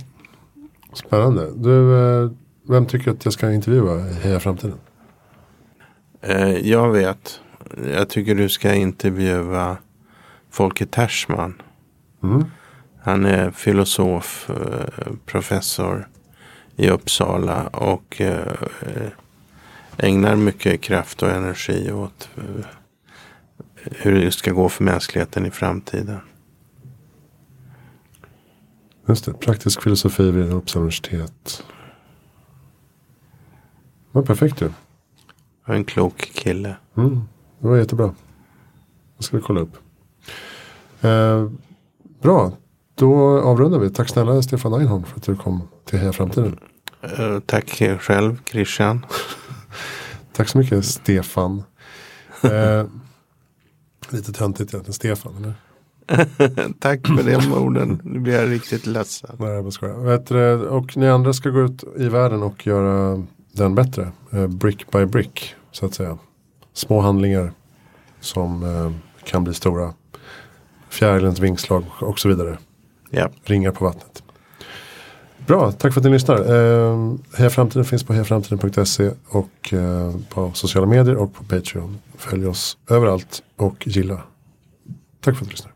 Speaker 2: spännande. Du, eh, vem tycker att jag ska intervjua i Heja Framtiden?
Speaker 1: Eh, jag vet. Jag tycker du ska intervjua Folke Tersman. Mm. Han är filosof, eh, professor i Uppsala och ägnar mycket kraft och energi åt hur det ska gå för mänskligheten i framtiden.
Speaker 2: Just det, praktisk filosofi vid Uppsala universitet. Det var perfekt ju.
Speaker 1: En klok kille.
Speaker 2: Mm, det var jättebra. Det ska vi kolla upp. Eh, bra, då avrundar vi. Tack snälla Stefan Einhorn för att du kom till Heja Framtiden.
Speaker 1: Uh, tack själv Christian. *laughs*
Speaker 2: tack så mycket Stefan. uh, lite töntigt egentligen, Stefan eller? *laughs*
Speaker 1: tack för de orden. Nu blir jag riktigt ledsen.
Speaker 2: Nej, jag skojar. Och ni andra ska gå ut i världen och göra den bättre. Uh, brick by brick så att säga. Små handlingar som kan bli stora. Fjärilens vingslag och så vidare.
Speaker 1: Ja.
Speaker 2: Ringar på vattnet. Bra, tack för att ni lyssnar. Eh, Heja Framtiden finns på hejaframtiden.se och eh, på sociala medier och på Patreon. Följ oss överallt och gilla. Tack för att du lyssnar.